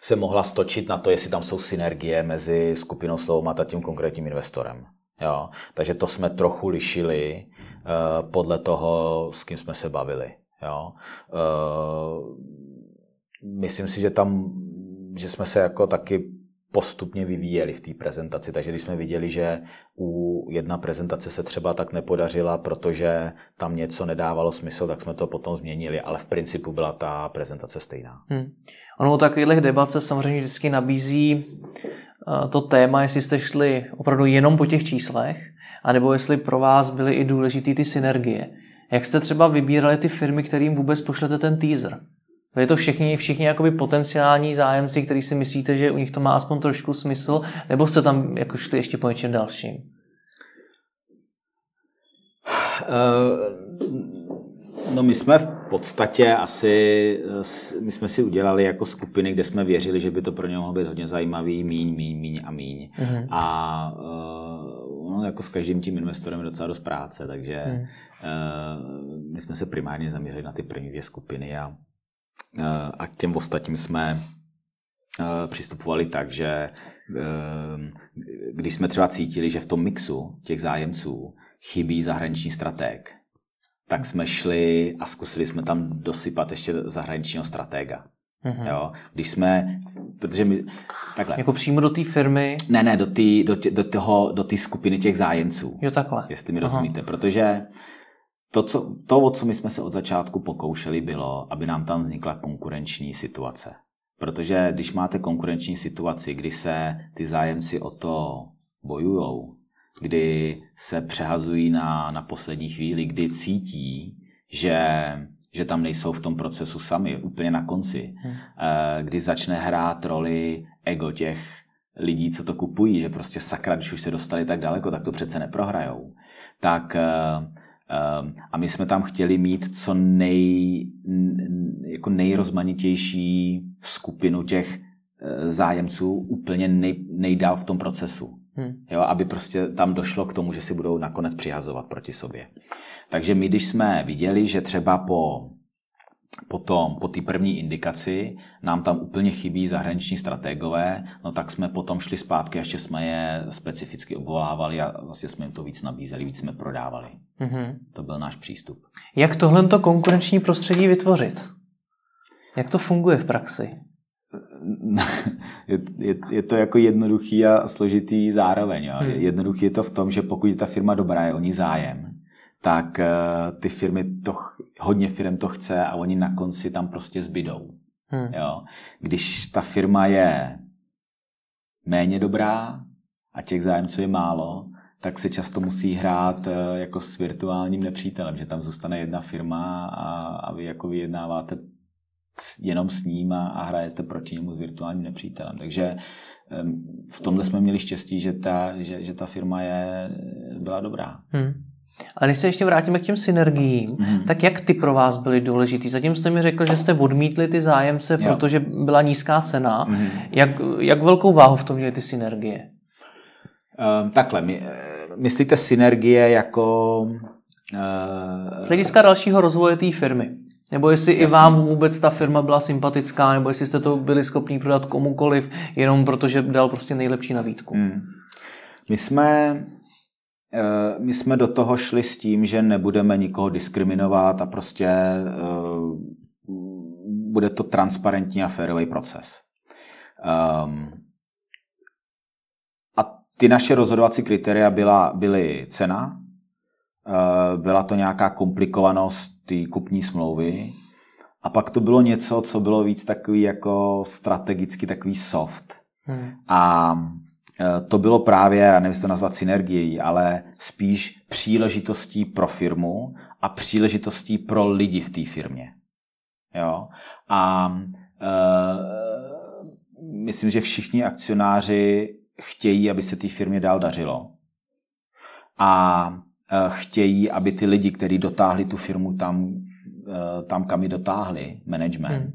se mohla stočit na to, jestli tam jsou synergie mezi skupinou Slovomat a tím konkrétním investorem. Jo, takže to jsme trochu lišili uh, podle toho, s kým jsme se bavili. Jo. Uh, myslím si, že tam, že jsme se jako taky postupně vyvíjeli v té prezentaci. Takže když jsme viděli, že u jedna prezentace se třeba tak nepodařila, protože tam něco nedávalo smysl, tak jsme to potom změnili, ale v principu byla ta prezentace stejná. Hmm. Ono u takových debat se samozřejmě vždycky nabízí to téma, jestli jste šli opravdu jenom po těch číslech, anebo jestli pro vás byly i důležité ty synergie. Jak jste třeba vybírali ty firmy, kterým vůbec pošlete ten teaser? Je to všichni, všichni jakoby potenciální zájemci, kteří si myslíte, že u nich to má aspoň trošku smysl, nebo jste tam jako šli ještě po něčem dalším? Uh, No my jsme v podstatě asi, my jsme si udělali jako skupiny, kde jsme věřili, že by to pro ně mohlo být hodně zajímavý, míň, míň, míň a míň. Mm-hmm. A uh, no, jako s každým tím investorem je docela dost práce, takže mm. my jsme se primárně zaměřili na ty první dvě skupiny a a k těm ostatním jsme přistupovali tak, že když jsme třeba cítili, že v tom mixu těch zájemců chybí zahraniční strateg, tak jsme šli a zkusili jsme tam dosypat ještě zahraničního stratega. Mm-hmm. Jo, když jsme, protože my, takhle. Jako přímo do té firmy? Ne, ne, do té do, tě, do toho, do skupiny těch zájemců. Jo, takhle. Jestli mi rozumíte, Aha. protože to, co, to, o co my jsme se od začátku pokoušeli, bylo, aby nám tam vznikla konkurenční situace. Protože když máte konkurenční situaci, kdy se ty zájemci o to bojujou, kdy se přehazují na, na poslední chvíli, kdy cítí, že, že tam nejsou v tom procesu sami, úplně na konci, hmm. Eh, kdy začne hrát roli ego těch lidí, co to kupují, že prostě sakra, když už se dostali tak daleko, tak to přece neprohrajou. Tak eh, a my jsme tam chtěli mít co nej, jako nejrozmanitější skupinu těch zájemců úplně nej, nejdál v tom procesu. Hmm. Jo, aby prostě tam došlo k tomu, že si budou nakonec přihazovat proti sobě. Takže my, když jsme viděli, že třeba po Potom, po té první indikaci, nám tam úplně chybí zahraniční strategové, no tak jsme potom šli zpátky ještě jsme je specificky obvolávali a vlastně jsme jim to víc nabízeli, víc jsme prodávali. Mm-hmm. To byl náš přístup. Jak tohle konkurenční prostředí vytvořit? Jak to funguje v praxi? je, je, je to jako jednoduchý a složitý zároveň. Jo. Hmm. Jednoduchý je to v tom, že pokud je ta firma dobrá, je o ní zájem, tak uh, ty firmy, to, hodně firm to chce a oni na konci tam prostě zbydou. Hmm. Jo. Když ta firma je méně dobrá a těch zájemců je málo, tak se často musí hrát uh, jako s virtuálním nepřítelem, že tam zůstane jedna firma a, a vy jako vyjednáváte jenom s ním a, a hrajete proti němu s virtuálním nepřítelem. Takže v tomhle jsme měli štěstí, že ta, že, že ta firma je, byla dobrá. Hmm. A když se ještě vrátíme k těm synergiím, hmm. tak jak ty pro vás byly důležitý? Zatím jste mi řekl, že jste odmítli ty zájemce, jo. protože byla nízká cena. Hmm. Jak, jak velkou váhu v tom měly ty synergie? Um, takhle, my, eh, myslíte synergie jako... Uh, Z hlediska dalšího rozvoje té firmy. Nebo jestli Jasně. i vám vůbec ta firma byla sympatická, nebo jestli jste to byli schopni prodat komukoliv, jenom protože dal prostě nejlepší nabídku. Hmm. My jsme my jsme do toho šli s tím, že nebudeme nikoho diskriminovat a prostě eh, bude to transparentní a férový proces. Ehm, a ty naše rozhodovací kritéria byla, byly cena, eh, byla to nějaká komplikovanost té kupní smlouvy. A pak to bylo něco, co bylo víc takový jako strategicky takový soft. Hmm. A to bylo právě, já nevím, to nazvat synergií, ale spíš příležitostí pro firmu a příležitostí pro lidi v té firmě. Jo? A e, myslím, že všichni akcionáři chtějí, aby se té firmě dál dařilo. A Eh, chtějí, aby ty lidi, kteří dotáhli tu firmu tam, eh, tam kam ji dotáhli, management, hmm.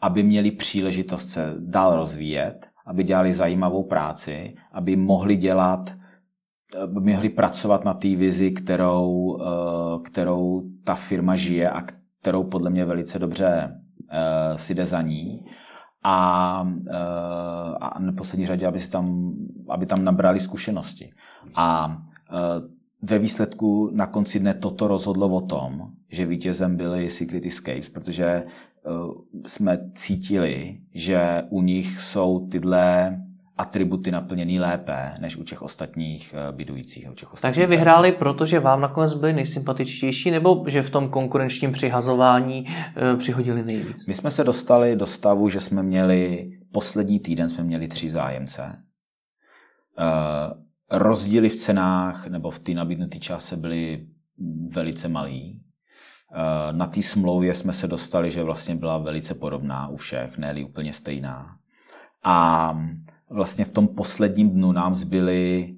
aby měli příležitost se dál rozvíjet, aby dělali zajímavou práci, aby mohli dělat, aby mohli pracovat na té vizi, kterou, eh, kterou ta firma žije a kterou podle mě velice dobře si jde za ní. A, a na poslední řadě, aby, si tam, aby tam nabrali zkušenosti. A ve výsledku na konci dne toto rozhodlo o tom, že vítězem byly Secret Escapes, protože jsme cítili, že u nich jsou tyhle atributy naplněný lépe než u těch ostatních uh, bydujících. U těch ostatních Takže vyhráli, protože vám nakonec byli nejsympatičtější, nebo že v tom konkurenčním přihazování uh, přihodili nejvíc? My jsme se dostali do stavu, že jsme měli, poslední týden jsme měli tři zájemce. Rozdíly v cenách nebo v té nabídnuté částce byly velice malý. Eh, na té smlouvě jsme se dostali, že vlastně byla velice podobná u všech, ne úplně stejná. A vlastně v tom posledním dnu nám zbyly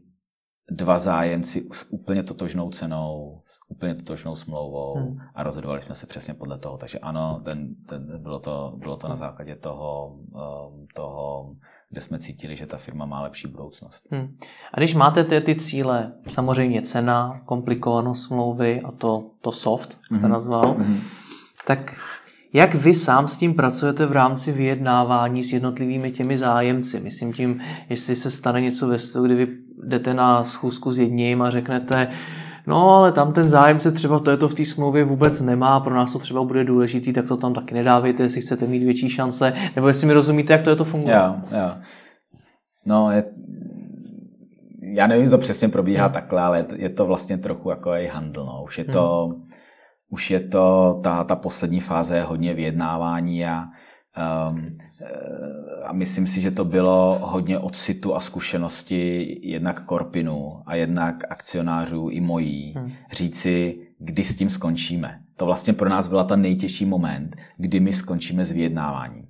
dva zájemci s úplně totožnou cenou, s úplně totožnou smlouvou hmm. a rozhodovali jsme se přesně podle toho. Takže ano, ten, ten, bylo, to, bylo to na základě toho, eh, toho kde jsme cítili, že ta firma má lepší budoucnost. Hmm. A když máte ty, ty cíle, samozřejmě cena, komplikovanost smlouvy a to, to soft, jste mm-hmm. nazval, mm-hmm. tak Jak vy sám s tím pracujete v rámci vyjednávání s jednotlivými těmi zájemci? Myslím tím, jestli se stane něco ve stylu, kdy vy jdete na schůzku s jedním a řeknete, no ale tam ten zájemce třeba to je to v té smlouvě vůbec nemá, pro nás to třeba bude důležitý, tak to tam taky nedávejte, jestli chcete mít větší šance, nebo jestli mi rozumíte, jak to je to funguje. Jo, jo. No, je, já nevím, co přesně probíhá hmm. takhle, ale je to, je to vlastně trochu jako i handl, no. Už je to, hmm. už je to, ta, ta poslední fáze je hodně vyjednávání a Um, a myslím si, že to bylo hodně ocitu a zkušenosti jednak Korpinu a jednak akcionářů i mojí hmm. říci, kdy s tím skončíme. To vlastně pro nás byla ta nejtěžší moment, kdy my skončíme s vyjednáváním.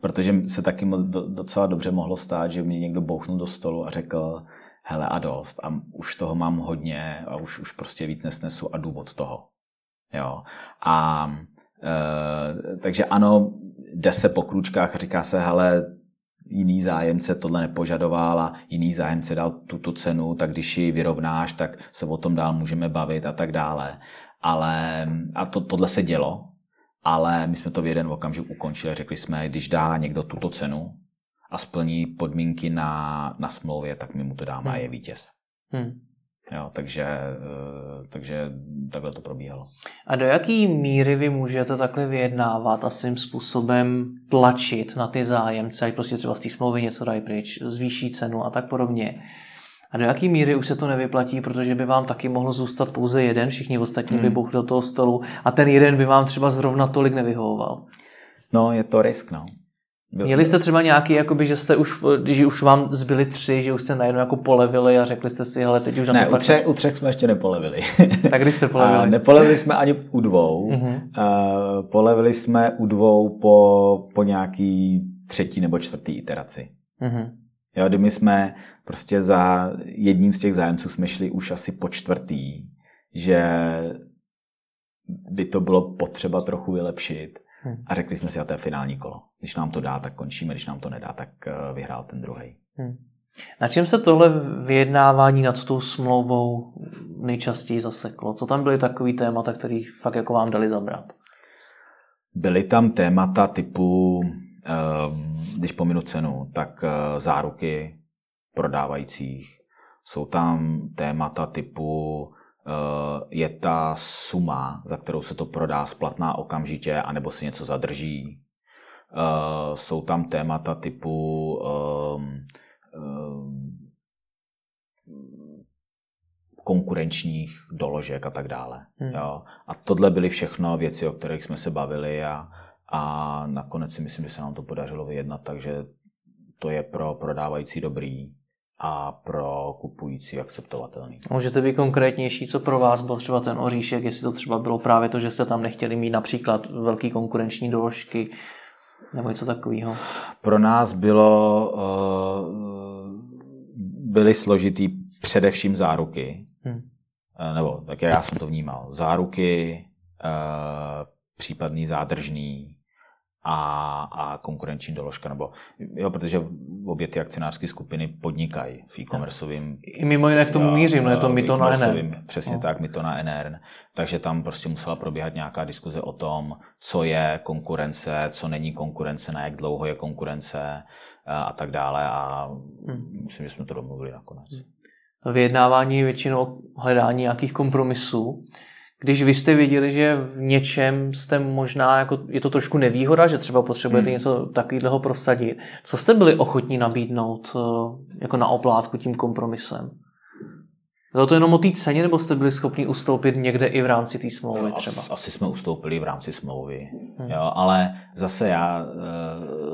Protože se taky docela dobře mohlo stát, že mě někdo bouchnul do stolu a řekl, hele a dost a už toho mám hodně a už, už prostě víc nesnesu a důvod toho. Jo. A e, takže ano, jde se po kručkách a říká se, hele, jiný zájemce tohle nepožadoval a jiný zájemce dal tuto cenu, tak když ji vyrovnáš, tak se o tom dál můžeme bavit a tak dále. Ale, a to, tohle se dělo, ale my jsme to v jeden okamžik ukončili. Řekli jsme, když dá někdo tuto cenu a splní podmínky na, na smlouvě, tak my mu to dáme hmm. a je vítěz. Hmm. Jo, takže, eh, takže takhle to probíhalo. A do jaké míry vy můžete takhle vyjednávat a svým způsobem tlačit na ty zájemce, ať prostě třeba z té smlouvy něco dají pryč, zvýší cenu a tak podobně? A do jaké míry už se to nevyplatí, protože by vám taky mohl zůstat pouze jeden, všichni ostatní hmm. by bouchli do toho stolu a ten jeden by vám třeba zrovna tolik nevyhovoval? No, je to risk, no. Byl... Měli jste třeba nějaký, jakoby, že jste už, když už vám zbyli tři, že už jste najednou jako polevili a řekli jste si, hele, teď už na ne, to u třech, u třech jsme ještě nepolevili. tak když jste polevili? A nepolevili jsme ani u dvou. Uh-huh. Uh, polevili jsme u dvou po, po nějaký třetí nebo čtvrtý iteraci. Uh-huh. Jo, kdy my jsme prostě za jedním z těch zájemců jsme šli už asi po čtvrtý, že by to bylo potřeba trochu vylepšit Hmm. A řekli jsme si, a to je finální kolo. Když nám to dá, tak končíme, když nám to nedá, tak eh, vyhrál ten druhý. Hmm. Na čem se tohle vyjednávání nad tou smlouvou nejčastěji zaseklo? Co tam byly takový témata, které fakt jako vám dali zabrat? Byly tam témata typu, eh, když pominu cenu, tak eh, záruky prodávajících. Jsou tam témata typu je ta suma, za kterou se to prodá, splatná okamžitě, anebo si něco zadrží. Eh, jsou tam témata typu ehm, ehm, konkurenčních doložek a tak dále. Hmm. Jo. A tohle byly všechno věci, o kterých jsme se bavili a, a nakonec si myslím, že se nám to podařilo vyjednat, takže to je pro prodávající dobrý a pro kupující akceptovatelný. Můžete být konkrétnější, co pro vás byl třeba ten oříšek, jestli to třeba bylo právě to, že jste tam nechtěli mít například velký konkurenční doložky nebo něco takového? Pro nás bylo, uh, byly složitý především záruky, hmm. uh, nebo tak já jsem to vnímal, záruky, uh, případný zádržný, a, a konkurenční doložka, nebo jo, protože obě ty akcionářské skupiny podnikají v e-commerceovým. I mimo jiné k tomu jo, mířím, no je to mito na NR. Přesně no. tak, mito na NR. Takže tam prostě musela probíhat nějaká diskuze o tom, co je konkurence, co není konkurence, na jak dlouho je konkurence a tak dále a hmm. myslím, že jsme to domluvili nakonec. Vyjednávání je většinou hledání nějakých kompromisů když vy jste viděli, že v něčem jste možná, jako je to trošku nevýhoda, že třeba potřebujete hmm. něco takového prosadit, co jste byli ochotní nabídnout eh, jako na oplátku tím kompromisem? Bylo to jenom o té ceně, nebo jste byli schopni ustoupit někde i v rámci té smlouvy třeba? Asi, asi jsme ustoupili v rámci smlouvy, hmm. jo, ale zase já,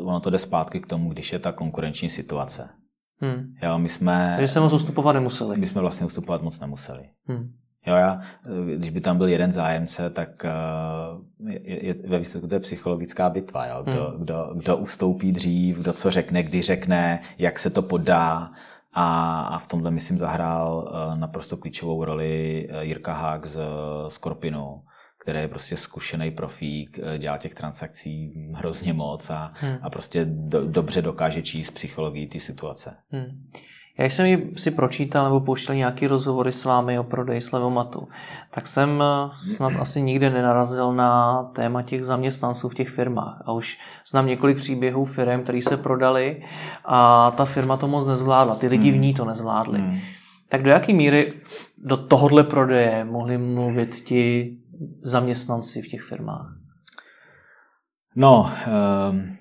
uh, ono to jde zpátky k tomu, když je ta konkurenční situace. Hmm. Jo, my jsme... Takže jsme moc ustupovat nemuseli. My jsme vlastně ustupovat moc nemuseli. Hmm. Jo, já, když by tam byl jeden zájemce, tak uh, je, je, ve výsledku to je psychologická bitva. Jo? Kdo, hmm. kdo, kdo ustoupí dřív, kdo co řekne, kdy řekne, jak se to podá. A, a v tomhle, myslím, zahrál uh, naprosto klíčovou roli Jirka Hák z Skorpinu, který je prostě zkušený profík, dělá těch transakcí hrozně moc a, hmm. a prostě do, dobře dokáže číst psychologii té situace. Hmm. Já jsem si pročítal nebo pouštěl nějaký rozhovory s vámi o prodeji slevomatu, tak jsem eh, snad asi nikdy nenarazil na téma těch zaměstnanců v těch firmách. A už znám několik příběhů firm, které se prodali a ta firma to moc nezvládla. Ty lidi v ní to nezvládli. Hmm. Tak do jaké míry do tohohle prodeje mohli mluvit ti zaměstnanci v těch firmách? No, um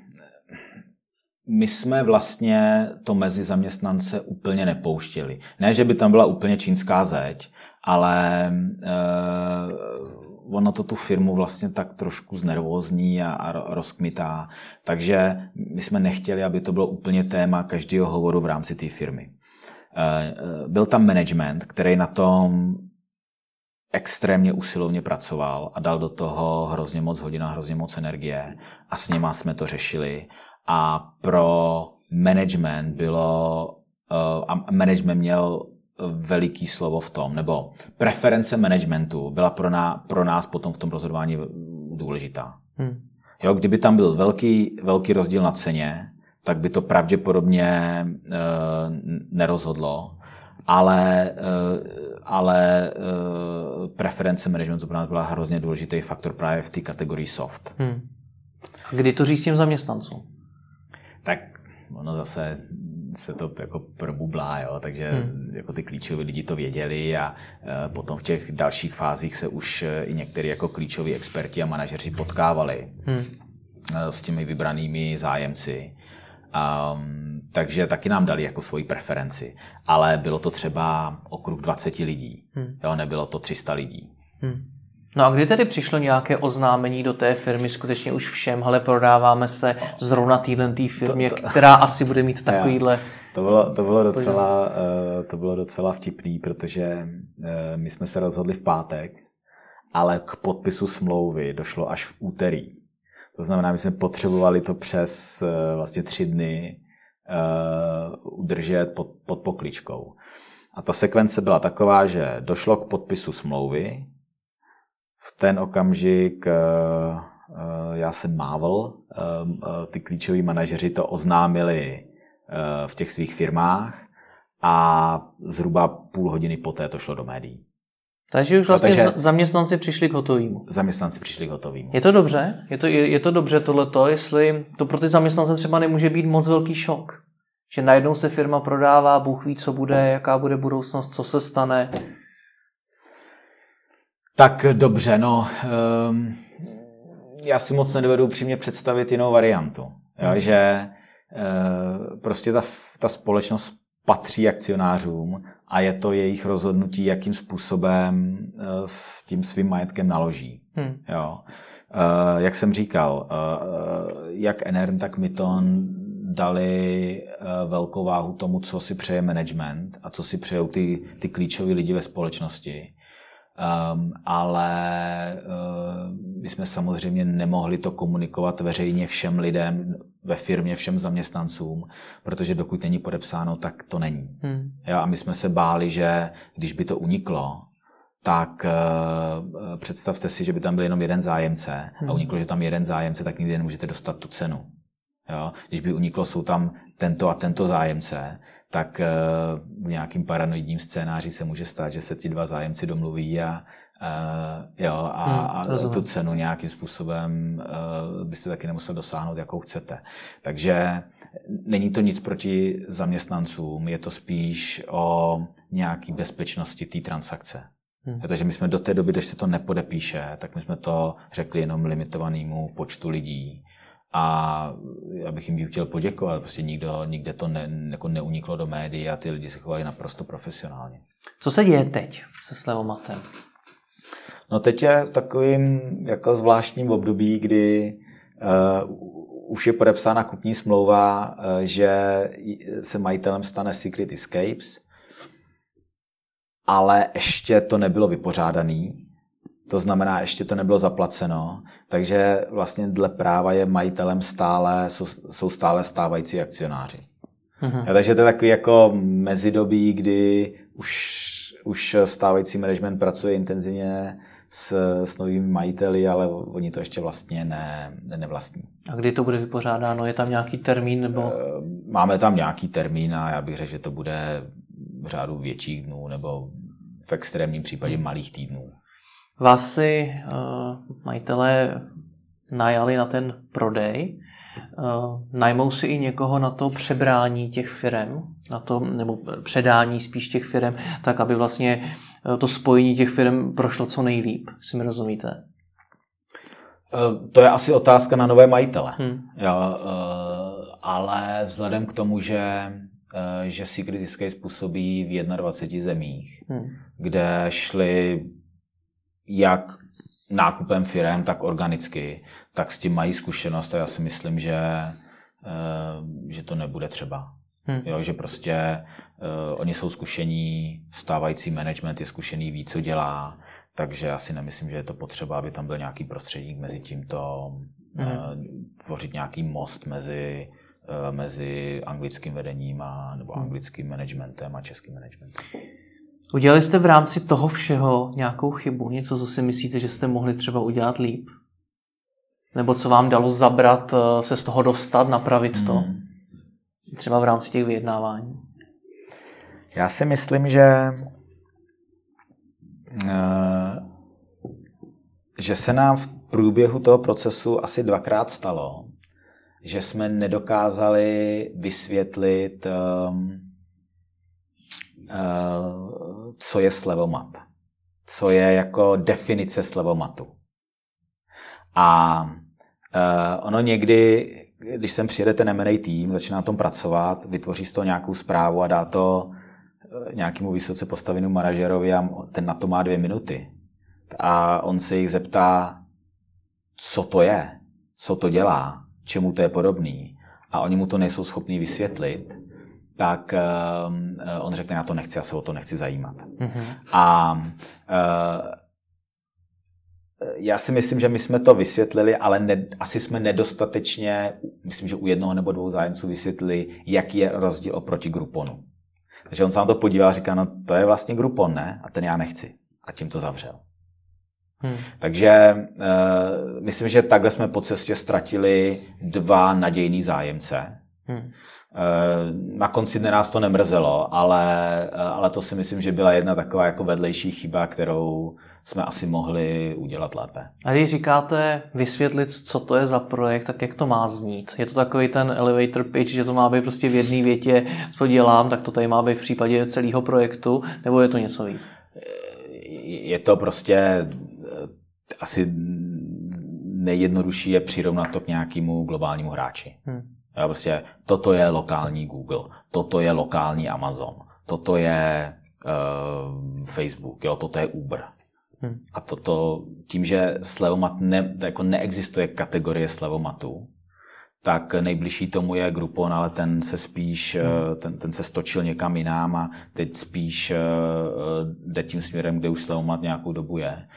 my jsme vlastně to mezi zaměstnance úplně nepouštěli. Ne, že by tam byla úplně čínská zeď, ale uh, ono to tu firmu vlastně tak trošku znervózní a, a rozkmitá. Takže my jsme nechtěli, aby to bylo úplně téma každého hovoru v rámci té firmy. Uh, byl tam management, který na tom extrémně usilovně pracoval a dal do toho hrozně moc hodin a hrozně moc energie a s nima jsme to řešili a pro management bylo, uh, a management měl veliký slovo v tom, nebo preference managementu byla pro, ná, pro nás potom v tom rozhodování důležitá. Hmm. Jo, kdyby tam byl velký, velký rozdíl na ceně, tak by to pravděpodobně uh, nerozhodlo, ale, uh, ale uh, preference managementu pro nás byla hrozně důležitý faktor právě v té kategorii soft. Hmm. A kdy to říct těm zaměstnancům? Tak ono zase se to jako probublá, jo? takže hmm. jako ty klíčoví lidi to věděli a e, potom v těch dalších fázích se už e, i někteří jako klíčoví experti a manažeři potkávali hmm. E, s těmi vybranými zájemci. Um, takže taky nám dali jako svoji preferenci. Ale bylo to třeba okruh 20 lidí. Hmm. Jo, nebylo to 300 lidí. Hmm. No a kdy tedy přišlo nějaké oznámení do té firmy skutečně už všem, ale prodáváme se zrovna týhle tý firmě, to, to, která asi bude mít takovýhle... To bylo, to, bylo docela, eh, to bylo docela vtipný, protože eh, my jsme se rozhodli v pátek, ale k podpisu smlouvy došlo až v úterý. To znamená, my jsme potřebovali to přes eh, vlastně tři dny udržet pod, pod pokličkou. A ta sekvence byla taková, že došlo k podpisu smlouvy, v ten okamžik eh, eh, já jsem mával, eh, ty klíčoví manažeři to oznámili v těch svých firmách a zhruba půl hodiny poté to šlo do médií. Takže už vlastně takže zaměstnanci přišli k hotovému. Zaměstnanci přišli k hotovému. Je to dobře? Je to, je, je to dobře tohleto, jestli to pro ty zaměstnance třeba nemůže být moc velký šok? Že najednou se firma prodává, Bůh ví, co bude, jaká bude budoucnost, co se stane. Tak dobře, no. Um, já si moc nedovedu upřímně představit jinou variantu. Jo, hmm. že uh, prostě ta, ta společnost patří akcionářům a je to jejich rozhodnutí, jakým způsobem uh, s tím svým majetkem naloží. Hmm. Jo. Uh, jak jsem říkal, uh, jak Enern, tak Myton dali velkou váhu tomu, co si přeje management a co si přejou ty, ty klíčoví lidi ve společnosti. Um, ale uh, my jsme samozřejmě nemohli to komunikovat veřejně všem lidem ve firmě, všem zaměstnancům, protože dokud není podepsáno, tak to není. Hmm. Jo, a my jsme se báli, že když by to uniklo, tak uh, představte si, že by tam byl jenom jeden zájemce hmm. a uniklo, že tam jeden zájemce, tak nikdy nemůžete dostat tu cenu. Jo? Když by uniklo, jsou tam tento a tento zájemce, tak eh, v nějakým paranoidním scénáři se může stát, že se ti dva zájemci domluví a, Uh, jo, a, hmm, a tu cenu nějakým způsobem uh, byste taky nemusel dosáhnout, jakou chcete. Takže není to nic proti zaměstnancům, je to spíš o nějaký bezpečnosti té transakce. Hmm. Takže my jsme do té doby, když se to nepodepíše, tak my jsme to řekli jenom limitovanému počtu lidí a já bych jim chtěl poděkovat. Prostě nikdo, nikde to ne, jako neuniklo do médií a ty lidi se chovají naprosto profesionálně. Co se děje teď se Slevomatem? No teď je v takovým jako zvláštním období, kdy uh, už je podepsána kupní smlouva, uh, že se majitelem stane Secret Escapes, ale ještě to nebylo vypořádaný to znamená, ještě to nebylo zaplaceno, takže vlastně dle práva je majitelem stále, jsou, jsou stále stávající akcionáři. Mm-hmm. Ja, takže to je takový jako mezidobí, kdy už, už stávající management pracuje intenzivně s, s novými majiteli, ale oni to ještě vlastně ne, nevlastní. A kdy to bude vypořádáno? Je tam nějaký termín? Nebo... Máme tam nějaký termín a já bych řekl, že to bude v řádu větších dnů nebo v extrémním případě hmm. malých týdnů. Vás si uh, majitelé najali na ten prodej. Uh, najmou si i někoho na to přebrání těch firm, na to, nebo předání spíš těch firm, tak aby vlastně uh, to spojení těch firm prošlo co nejlíp, si mi rozumíte? To je asi otázka na nové majitele. Hmm. Jo, ale vzhledem k tomu, že že Secret Escape způsobí v 21 zemích, hmm. kde šli jak nákupem firm, tak organicky, tak s tím mají zkušenost a já si myslím, že, eh, že to nebude třeba. Hmm. Jo, že prostě uh, oni jsou zkušení, stávající management je zkušený, ví, co dělá, takže já si nemyslím, že je to potřeba, aby tam byl nějaký prostředník mezi tímto, hmm. uh, tvořit nějaký most mezi, uh, mezi anglickým vedením a, nebo hmm. anglickým managementem a českým managementem. Udělali jste v rámci toho všeho nějakou chybu? Něco, co si myslíte, že jste mohli třeba udělat líp? Nebo co vám dalo zabrat, eh, se z toho dostat, napravit to? Hmm. Třeba v rámci těch vyjednávání. Já si myslím, že eh, že se nám v průběhu toho procesu asi dvakrát stalo, že jsme nedokázali vysvětlit um, Eh, co je slevomat. Co je jako definice slevomatu. A uh, ono někdy, když sem přijede ten M&A tým, začíná na tom pracovat, vytvoří z toho nějakou zprávu a dá to eh, nějakému vysoce postavenému manažerovi a ten na to má dvě minuty. A on se jich zeptá, co to je, co to dělá, čemu to je podobný. A oni mu to nejsou schopní vysvětlit tak uh, on řekne, já to nechci, já se o to nechci zajímat. Mm-hmm. A uh, já si myslím, že my jsme to vysvětlili, ale ne, asi jsme nedostatečně, myslím, že u jednoho nebo dvou zájemců vysvětlili, jaký je rozdíl oproti Grouponu. Takže on se na to podívá a říká, no to je vlastně Groupon, ne? A ten já nechci. A tím to zavřel. Hmm. Takže uh, myslím, že takhle jsme po cestě ztratili dva nadějný zájemce. Hmm. Eh, na konci dne nás to nemrzelo, ale, eh, ale to si myslím, že byla jedna taková jako vedlejší chyba, kterou jsme asi mohli udělat lépe. A když říkáte vysvětlit, co to je za projekt, tak jak to má znít? Je to takový ten elevator pitch, že to má být prostě v jedné větě, co dělám, tak to tady má být v případě celého projektu, nebo je to něco víc? Je to prostě eh, asi nejjednodušší je přirovnat to k nějakému globálnímu hráči. Hmm. Jo, prostě toto je lokální Google, toto je lokální Amazon, toto je uh, Facebook, jo, toto je Uber. Hmm. A toto, tím, že slevomat ne, jako neexistuje kategorie slevomatu, tak nejbližší tomu je Groupon, ale ten se spíš, hmm. ten, ten se stočil někam jinam a teď spíš uh, jde tím směrem, kde už slevomat nějakou dobu je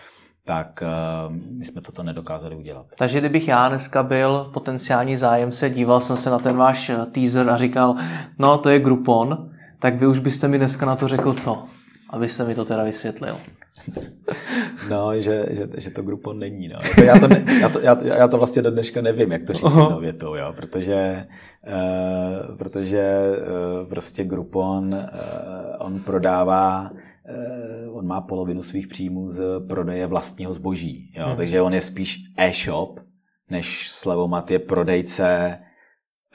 tak uh, my jsme toto nedokázali udělat. Takže kdybych já dneska byl potenciální zájemce, díval jsem se na ten váš eh, teaser a říkal, no to je Groupon, tak vy už byste mi dneska na to řekl co? Abyste mi to teda vysvětlil. No, že, že, že to Groupon není. No. Jako já, to ne, já, to, já, já to vlastně do dneška nevím, jak to říct jednou větou, jo, protože, uh, protože uh, prostě Groupon, uh, on prodává Eh, on má polovinu svých příjmů z prodeje vlastního zboží. Jo? Hmm. Takže on je spíš e-shop, než Slevomat je prodejce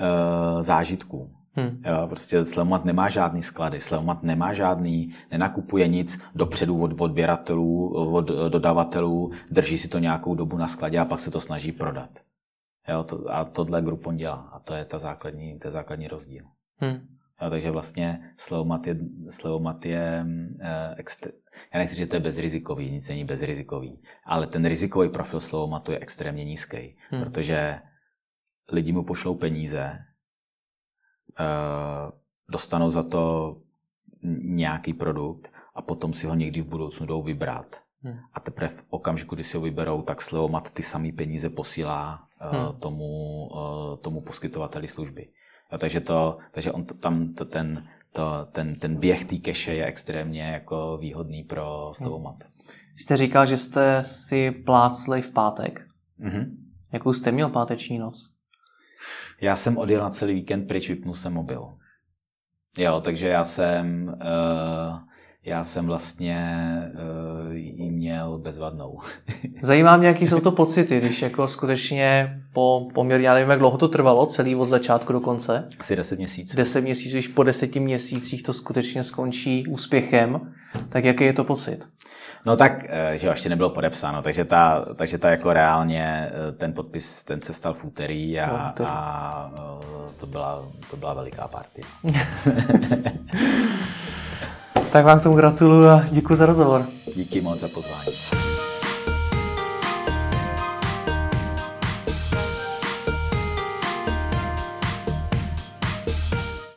uh, zážitků. Hmm. Jo, prostě Slevomat nemá žádný sklady, Slevomat nemá žádný, nenakupuje nic dopředu od odběratelů, od dodavatelů, drží si to nějakou dobu na skladě a pak se to snaží prodat. Jo, to, a tohle Groupon dělá a to je ta základní, to je základní rozdíl. Hmm. Jo, takže vlastně slevomat je, slevomat je eh, extr... já nechci, že to je bezrizikový, nic není bezrizikový, ale ten rizikový profil slevomatu je extrémně nízký, hmm. protože lidi mu pošlou peníze, eh, dostanou za to nějaký produkt a potom si ho někdy v budoucnu jdou vybrat. Hmm. A teprve v okamžiku, kdy si ho vyberou, tak slevomat ty samé peníze posílá eh, hmm. tomu, eh, tomu poskytovateli služby. Jo, takže to, takže on tam ten, to, ten, ten běh té keše je extrémně jako výhodný pro Slovomat. Jste říkal, že jste si plácli v pátek. Mhm. Jakou jste měl páteční noc? Já jsem odjel na celý víkend pryč, vypnul jsem mobil. Jo, takže já jsem, uh, já jsem vlastně uh, ji měl bezvadnou. Zajímá mě, jaký jsou to pocity, když jako skutečně po poměrně, já nevím, jak dlouho to trvalo, celý od začátku do konce. Asi 10 měsíců. 10 měsíců, když po deseti měsících to skutečně skončí úspěchem, tak jaký je to pocit? No tak, eh, že jo, ještě nebylo podepsáno, takže ta, takže ta jako reálně, eh, ten podpis, ten se stal v úterý a, No, úterý. a to, byla, to byla veliká party. Tak vám k tomu gratuluju a děkuji za rozhovor. Díky moc za pozvání.